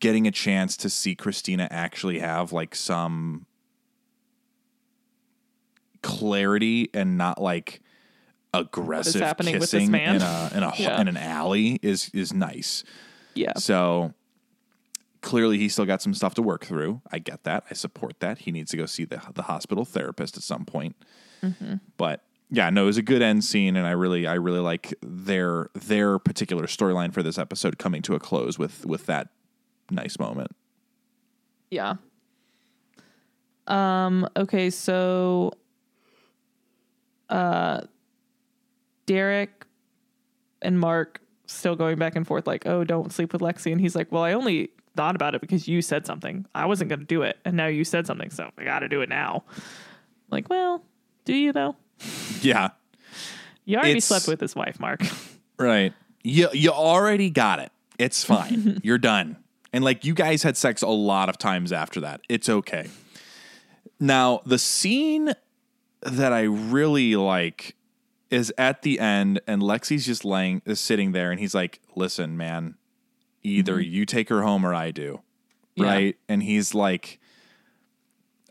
getting a chance to see Christina actually have like some clarity and not like aggressive happening with this kissing in a in a Yeah. in an alley is is nice. Yeah. So clearly he's still got some stuff to work through. I get that. I support that. He needs to go see the the hospital therapist at some point. Mm-hmm. But yeah, no, it was a good end scene, and I really I really like their their particular storyline for this episode coming to a close with with that nice moment. Yeah. Um, okay, so uh Derek and Mark still going back and forth like, "Oh, don't sleep with Lexie." And he's like, "Well, I only thought about it because you said something. I wasn't going to do it, and now you said something, so I got to do it now." Like, "Well, do you though? Yeah, You already It's- slept with his wife, Mark." right. You you already got it. It's fine. You're done. And like you guys had sex a lot of times after that. It's okay. Now, the scene that I really like is at the end and Lexie's just laying is sitting there and he's like, "Listen, man, either mm-hmm. you take her home or I do." Yeah. Right? And he's like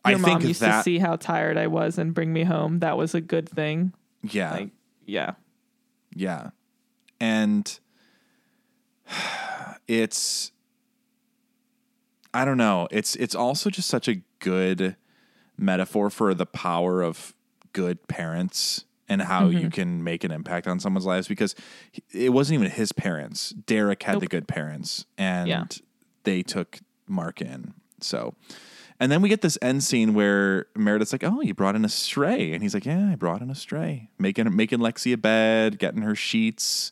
Your I mom think used that to see how tired I was and bring me home. That was a good thing. yeah. Like, yeah. Yeah. And it's I don't know. It's it's also just such a good metaphor for the power of good parents and how Mm-hmm. you can make an impact on someone's lives because it wasn't even his parents. Derek had the good parents and Yeah. they took Mark in. So and then we get this end scene where Meredith's like, "Oh, you brought in a stray," and he's like, "Yeah, I brought in a stray, making making Lexie a bed, getting her sheets.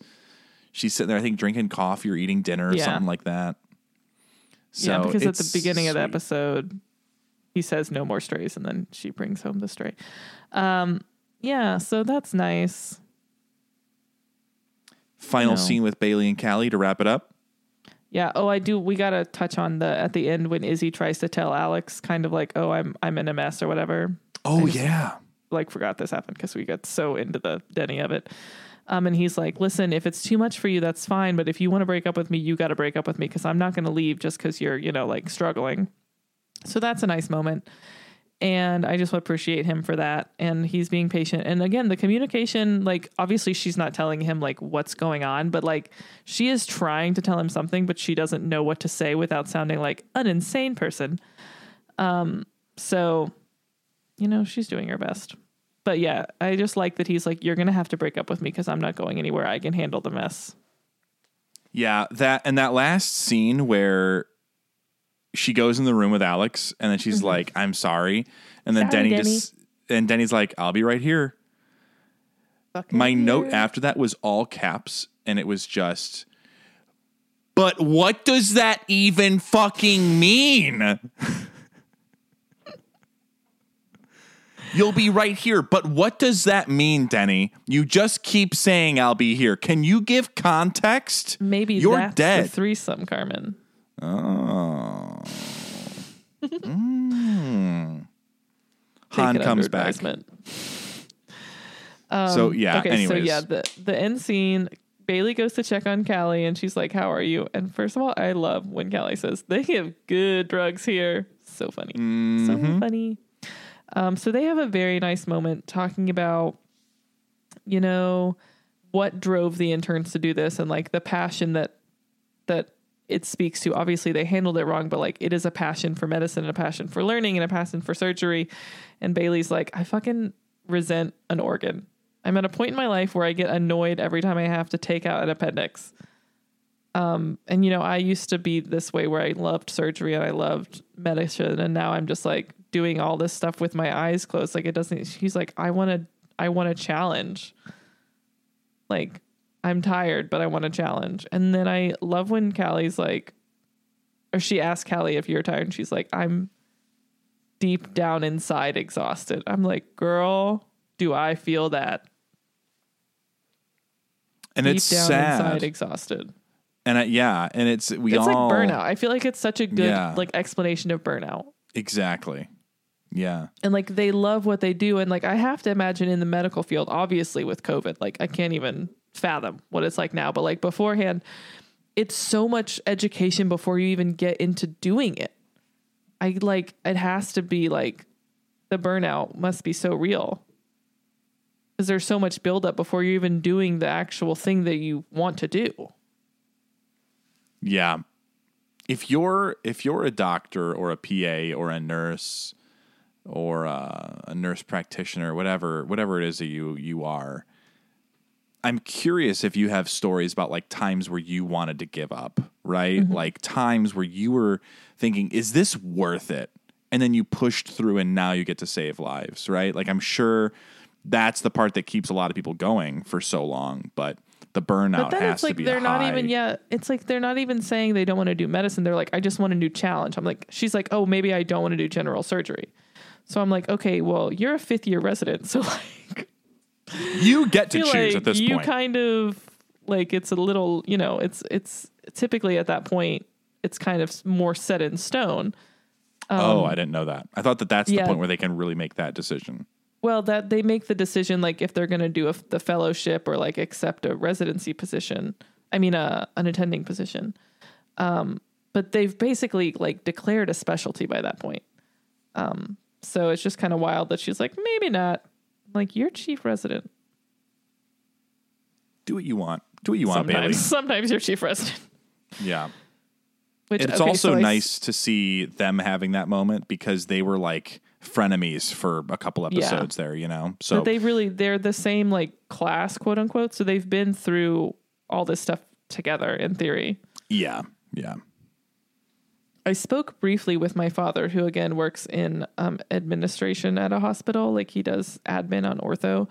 She's sitting there, I think, drinking coffee or eating dinner or Yeah. something like that." So yeah, because at the beginning of the episode, he says no more strays, and then she brings home the stray. Um, yeah, so that's nice. final No. scene with Bailey and Callie to wrap it up. Yeah. Oh, I do. We gotta touch on the at the end when Izzie tries to tell Alex, kind of like, "Oh, I'm I'm in a mess" or whatever. Oh just- yeah, Like, forgot this happened because we got so into the Denny of it. Um, and he's like, "Listen, if it's too much for you, that's fine. But if you want to break up with me, you got to break up with me because I'm not going to leave just because you're, you know, like struggling." So that's a nice moment. And I just appreciate him for that. And he's being patient. And again, the communication, like, obviously, she's not telling him, like, what's going on, but like, she is trying to tell him something, but she doesn't know what to say without sounding like an insane person. Um, so, you know, she's doing her best. But yeah, I just like that he's like, you're to have to break up with me because I'm not going anywhere. I can handle the mess. yeah. That and that last scene where she goes in the room with Alex and then she's like, "I'm sorry," and then Mm-hmm. Sorry, Denny, Denny. just and Denny's like, "I'll be right here." My note after that was all caps, and it was just. But what does that even fucking mean? You'll be right here. But what does that mean, Denny? You just keep saying I'll be here. Can you give context? Maybe you're that's dead. threesome, Carmen. oh. Mm. Han comes back. advisement. so yeah. Okay, anyways, so yeah, the the end scene. Bailey goes to check on Callie, and she's like, "How are you?" And first of all, I love when Callie says, "They have good drugs here." So funny, Mm-hmm. so funny. Um, so they have a very nice moment talking about, you know, what drove the interns to do this, and like the passion that that it speaks to. Obviously, they handled it wrong, but like it is a passion for medicine, and a passion for learning, and a passion for surgery. And Bailey's like, I fucking resent an organ. I'm at a point in my life where I get annoyed every time I have to take out an appendix. Um, and you know, I used to be this way where I loved surgery and I loved medicine, and now I'm just like doing all this stuff with my eyes closed. Like it doesn't. He's like, I want to, I want a challenge. Like I'm tired, but I want a challenge. And then I love when Callie's like, or she asks Callie if you're tired, and she's like, I'm deep down inside exhausted. I'm like, girl, do I feel that? and deep it's down sad. inside exhausted. and I, yeah, and it's we It's all like burnout. I feel like it's such a good Yeah. like explanation of burnout. exactly. Yeah. And like they love what they do. And like I have to imagine in the medical field, obviously with COVID, like I can't even fathom what it's like now. But like beforehand, it's so much education before you even get into doing it. I like it has to be like the burnout must be so real. Because there's so much buildup before you're even doing the actual thing that you want to do. Yeah. If you're if you're a doctor or a PA or a nurse or a, a nurse practitioner, whatever whatever it is that you you are, I'm curious if you have stories about like times where you wanted to give up, right? Mm-hmm. Like times where you were thinking, is this worth it? And then you pushed through and now you get to save lives, right? Like I'm sure that's the part that keeps a lot of people going for so long, but the burnout But then has it's to like be they're not high. even yet. It's like they're not even saying they don't want to do medicine. They're like, I just want a new challenge. I'm like, she's like, oh, maybe I don't want to do general surgery. So I'm like, okay, well, you're a fifth year resident, so like, You get to choose like at this you point. You kind of like it's a little, you know, it's it's typically at that point it's kind of more set in stone. oh, I didn't know that. I thought that that's um, yeah. the point where they can really make that decision. Well, that they make the decision like if they're going to do a, the fellowship or like accept a residency position. I mean, a an attending position. Um, but they've basically like declared a specialty by that point. Um, so it's just kind of wild that she's like, maybe not. Like you're chief resident. Do what you want. Do what you want, Bailey. sometimes, sometimes you're chief resident. Yeah. Which It's okay, also so s- nice to see them having that moment because they were like frenemies for a couple Yeah. episodes there, you know? So But they really they're the same like class, quote unquote. So they've been through all this stuff together in theory. yeah. Yeah. I spoke briefly with my father, who again works in um, administration at a hospital. Like he does admin on ortho.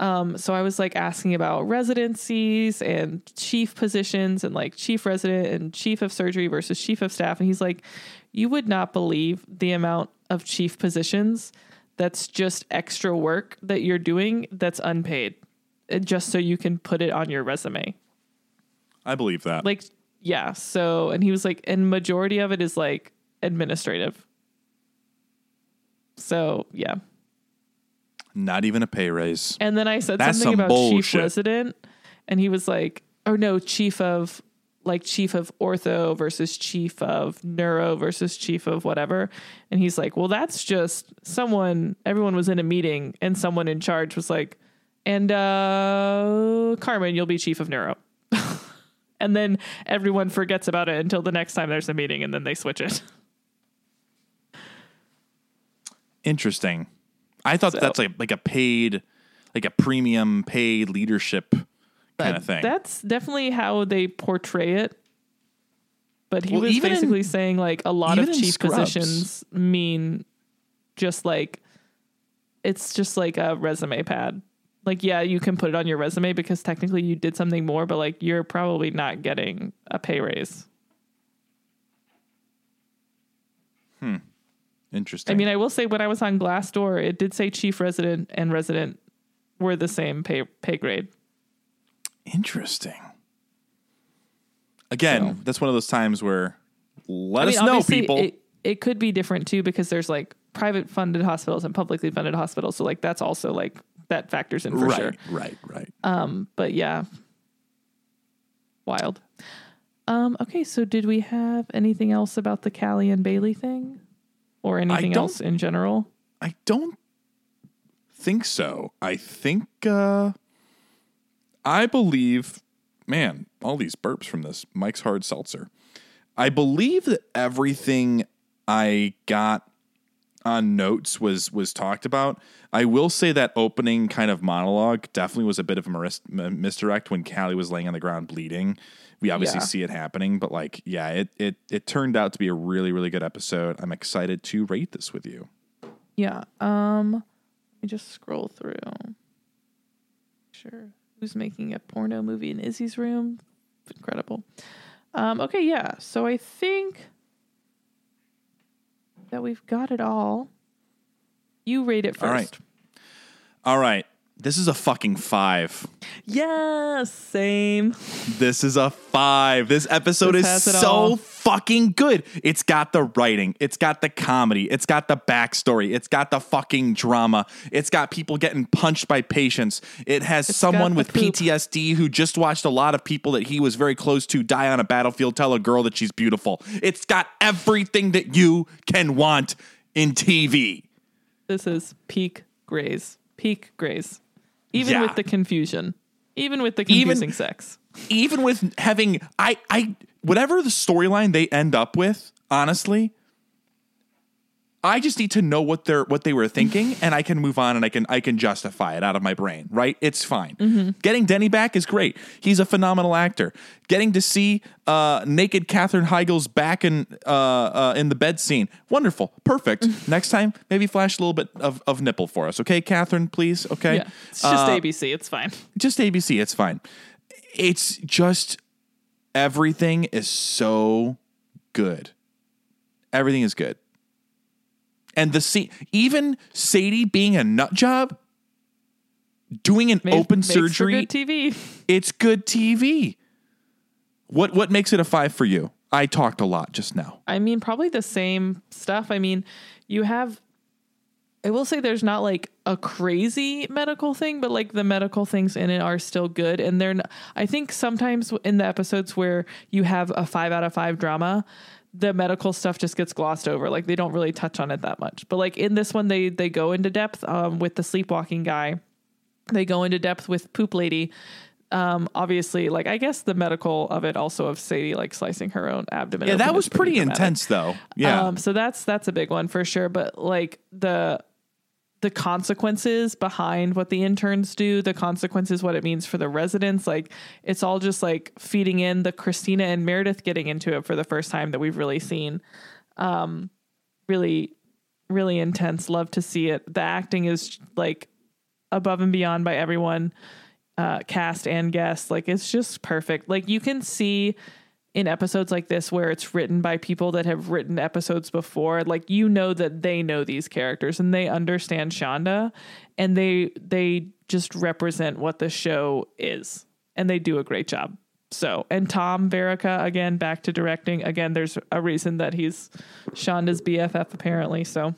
Um, so I was like asking about residencies and chief positions and like chief resident and chief of surgery versus chief of staff. And he's like, you would not believe the amount of chief positions that's just extra work that you're doing that's unpaid, uh, just so you can put it on your resume I believe that. like yeah so and he was like and majority of it is like administrative so yeah Not even a pay raise. and then i said That's something some about chief bullshit. resident and he was like oh no chief of like chief of ortho versus chief of neuro versus chief of whatever and he's like well that's just someone everyone was in a meeting and someone in charge was like and uh carmen you'll be chief of neuro and then everyone forgets about it until the next time there's a meeting and then they switch it Interesting. I thought So- that's like like a paid like a premium paid leadership kind of thing. that's definitely how they portray it but he Well, was even in- basically saying like a lot of chief positions mean just like it's just like a resume pad like yeah you can put it on your resume because technically you did something more but like you're probably not getting a pay raise Hmm. Interesting. I mean, I will say when I was on Glassdoor, it did say chief resident and resident were the same pay pay grade. Interesting. Again, So- that's one of those times where let I mean, us know, people. It, it could be different too because there's like private funded hospitals and publicly funded hospitals. So like that's also like that factors in for right, sure. right, right. Um, but yeah, wild. Um, okay, so did we have anything else about the Callie and Bailey thing, or anything else in general? I don't think so. I think uh I believe man, all these burps from this Mike's hard seltzer. I believe that everything I got on notes was was talked about. I will say that opening kind of monologue definitely was a bit of a mis- misdirect when Callie was laying on the ground bleeding. We obviously Yeah. see it happening, but like, yeah, it it it turned out to be a really really good episode. I'm excited to rate this with you. Yeah. Um, let me just scroll through. Sure. Who's making a porno movie in Izzie's room? Incredible. Um, okay, yeah. So I think that we've got it all. You rate it first. All right. All right. This is a fucking five. Yes, same. This is a five. This episode This is has it so all. fucking good. It's got the writing, it's got the comedy, it's got the backstory, it's got the fucking drama, it's got people getting punched by patients. It has someone got with the poop. PTSD who just watched a lot of people that he was very close to die on a battlefield tell a girl that she's beautiful. It's got everything that you can want in TV. This is peak Grey's. Peak Grey's. Even Yeah. with the confusion. Even with the Even- confusing sex. even with having I I whatever the storyline they end up with, honestly, I just need to know what they're what they were thinking, and I can move on and I can I can justify it out of my brain. Right? It's fine. Getting Denny back is great. He's a phenomenal actor. Getting to see uh, naked Katherine Heigl's back in uh, uh, in the bed scene, wonderful, perfect. Next time, maybe flash a little bit of, of nipple for us, okay, Katherine? Please, okay. Yeah. It's just Uh, ABC. It's fine. just ABC. It's fine. It's just everything is so good. Everything is good. And the scene, even Sadie being a nut job, doing an open surgery, good TV. it's good TV. What what makes it a five for you? I talked a lot just now. I mean, probably the same stuff. I mean, you have. I will say there's not like a crazy medical thing, but like the medical things in it are still good. And they're, not, I think sometimes in the episodes where you have a five out of five drama, the medical stuff just gets glossed over. Like they don't really touch on it that much. But like in this one, they they go into depth um, with the sleepwalking guy. They go into depth with poop lady. Um, obviously, like I guess the medical of it also of Sadie like slicing her own abdomen. Yeah, that was pretty dramatic. intense though. Yeah. Um, so that's that's a big one for sure. But like the the consequences behind what the interns do, the consequences, what it means for the residents, like it's all just like feeding in the Christina and Meredith getting into it for the first time that we've really seen. Um, really, really intense. Love to see it. The acting is like above and beyond by everyone, uh, cast and guest. Like it's just perfect. Like you can see in episodes like this where it's written by people that have written episodes before like you know that they know these characters and they understand Shonda and they they just represent what the show is and they do a great job. So and Tom Verica again back to directing. Again there's a reason that he's Shonda's BFF apparently. So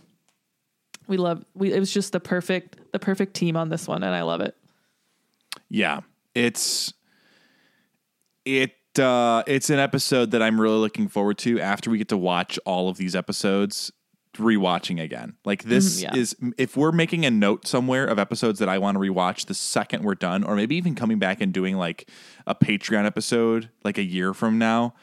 we love we it was just the perfect the perfect team on this one and I love it. Yeah, it's it uh it's an episode that I'm really looking forward to after we get to watch all of these episodes rewatching again. Like this yeah. is if we're making a note somewhere of episodes that I want to rewatch the second we're done or maybe even coming back and doing like a Patreon episode like a year from now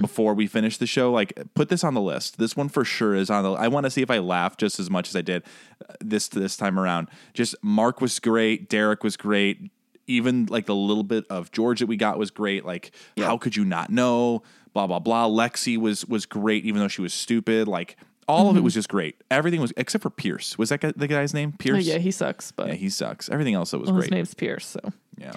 before we finish the show like put this on the list. This one for sure is on the I want to see if I laugh just as much as I did uh, this this time around. Just Mark was great, Derek was great, even like the little bit of George that we got was great. Like, how could you not know? Blah blah blah. Lexie was was great, even though she was stupid. Like, all Mm-hmm. of it was just great. Everything was except for Pierce. Was that the guy's name? oh, Pierce. yeah he sucks but Yeah, he sucks. Everything else that was well, his great. name's Pierce so Yeah.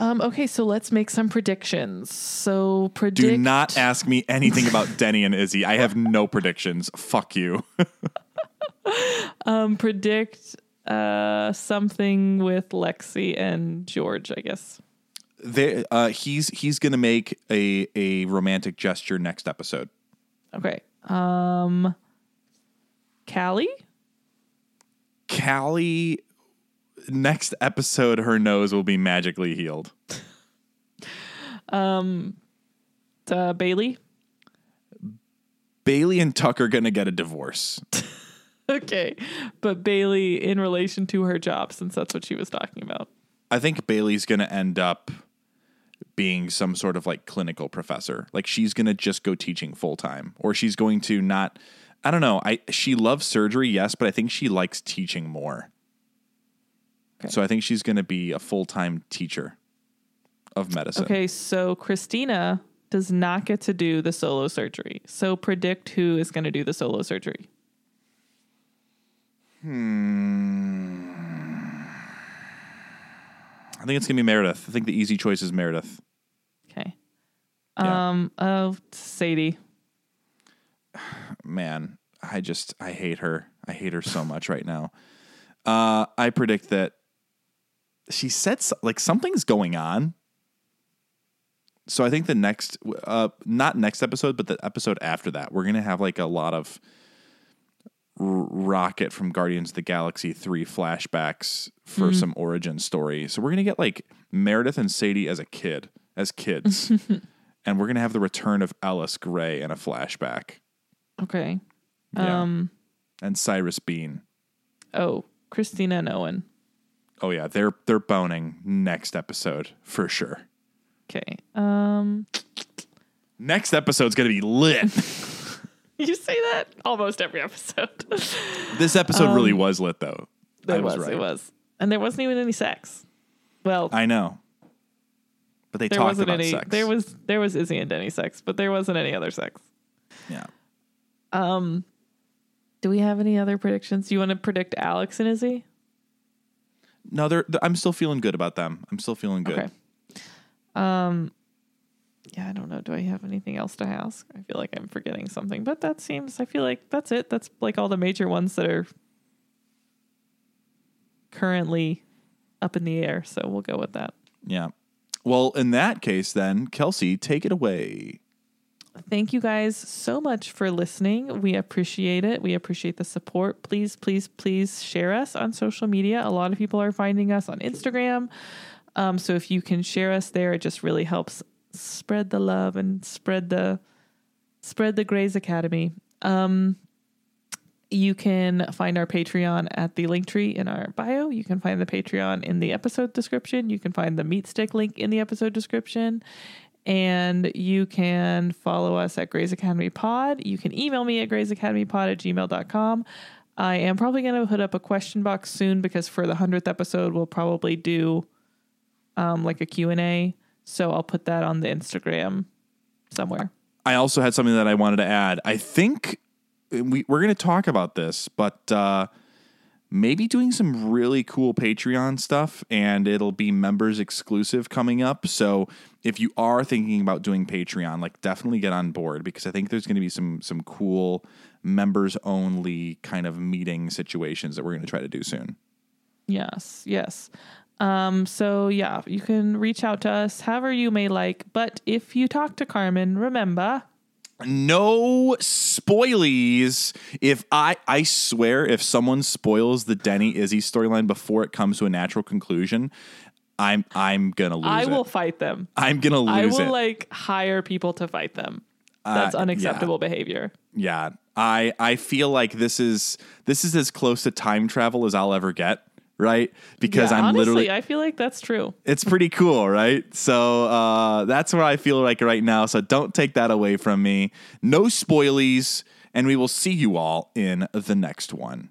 Um, okay, so let's make some predictions. So predict. Do not ask me anything about Denny and Izzie. I have no predictions. Fuck you. um, predict uh, something with Lexie and George. I guess. They, uh, he's he's gonna make a a romantic gesture next episode. Okay. Um, Callie. Callie, next episode, her nose will be magically healed. Um, uh, Bailey. Bailey and Tuck are gonna get a divorce. Okay, but Bailey in relation to her job, since that's what she was talking about. I think Bailey's gonna end up being some sort of like clinical professor. Like she's gonna just go teaching full time, or she's going to not. I don't know. I she loves surgery, yes, but I think she likes teaching more. Okay. So I think she's gonna be a full time teacher of medicine. Okay, so Christina does not get to do the solo surgery. So predict who is going to do the solo surgery. I think it's gonna be Meredith. I think the easy choice is Meredith. Okay. Yeah. Um. Oh, Sadie. man, I just I hate her. I hate her so much right now. Uh, I predict that she said so- like something's going on. So I think the next, uh, not next episode, but the episode after that, we're gonna have like a lot of Rocket from Guardians of the Galaxy three flashbacks for some origin story. So we're gonna get like Meredith and Sadie as a kid, as kids, and we're gonna have the return of Ellis Grey in a flashback. Okay. Yeah. Um. and Cyrus Beene. Oh, Christina and Owen. Oh yeah, they're they're boning next episode for sure. Okay. Um. Next episode's gonna be lit. You say that almost every episode. this episode really was lit though. It was. right. It was. And there wasn't even any sex. Well, I know, but they there talked wasn't about any. sex. There was there was Izzie and Denny sex, but there wasn't any other sex. yeah. Um. Do we have any other predictions? Do you want to predict Alex and Izzie? No, they're, they're- I'm still feeling good about them. I'm still feeling good. Okay. Um. Yeah, I don't know. Do I have anything else to ask? I feel like I'm forgetting something, but that seems. I feel like that's it. That's like all the major ones that are currently up in the air. So we'll go with that. Yeah. Well, in that case, then Kelcey, take it away. Thank you guys so much for listening. We appreciate it. We appreciate the support. Please, please, please share us on social media. A lot of people are finding us on Instagram. Um, so if you can share us there, it just really helps spread the love and spread the spread the Grey's Academy. Um, you can find our Patreon at the link tree in our bio. You can find the Patreon in the episode description. You can find the Meat Stick link in the episode description. And you can follow us at Grey's Academy Pod. You can email me at greysacademypod at gmail.com. I am probably going to put up a question box soon because for the 100th episode, we'll probably do um, like a Q&A. So I'll put that on the Instagram somewhere. I also had something that I wanted to add. I think we, we're going to talk about this, but uh, maybe doing some really cool Patreon stuff, and it'll be members exclusive coming up. So if you are thinking about doing Patreon, like definitely get on board because I think there's going to be some some cool members only kind of meeting situations that we're going to try to do soon. Yes, yes. Um, so yeah, you can reach out to us however you may like. But if you talk to Carmen, remember no spoilies. If I I swear if someone spoils the Denny Izzie storyline before it comes to a natural conclusion, I'm I'm gonna lose I it. will fight them. I'm gonna lose. I will it. like hire people to fight them. That's Uh, yeah. unacceptable behavior. yeah. I I feel like this is this is as close to time travel as I'll ever get, right? Because Yeah, I'm honestly, literally I feel like that's true. it's pretty cool, right? So uh, that's where I feel like right now. So don't take that away from me. No spoilies, and we will see you all in the next one.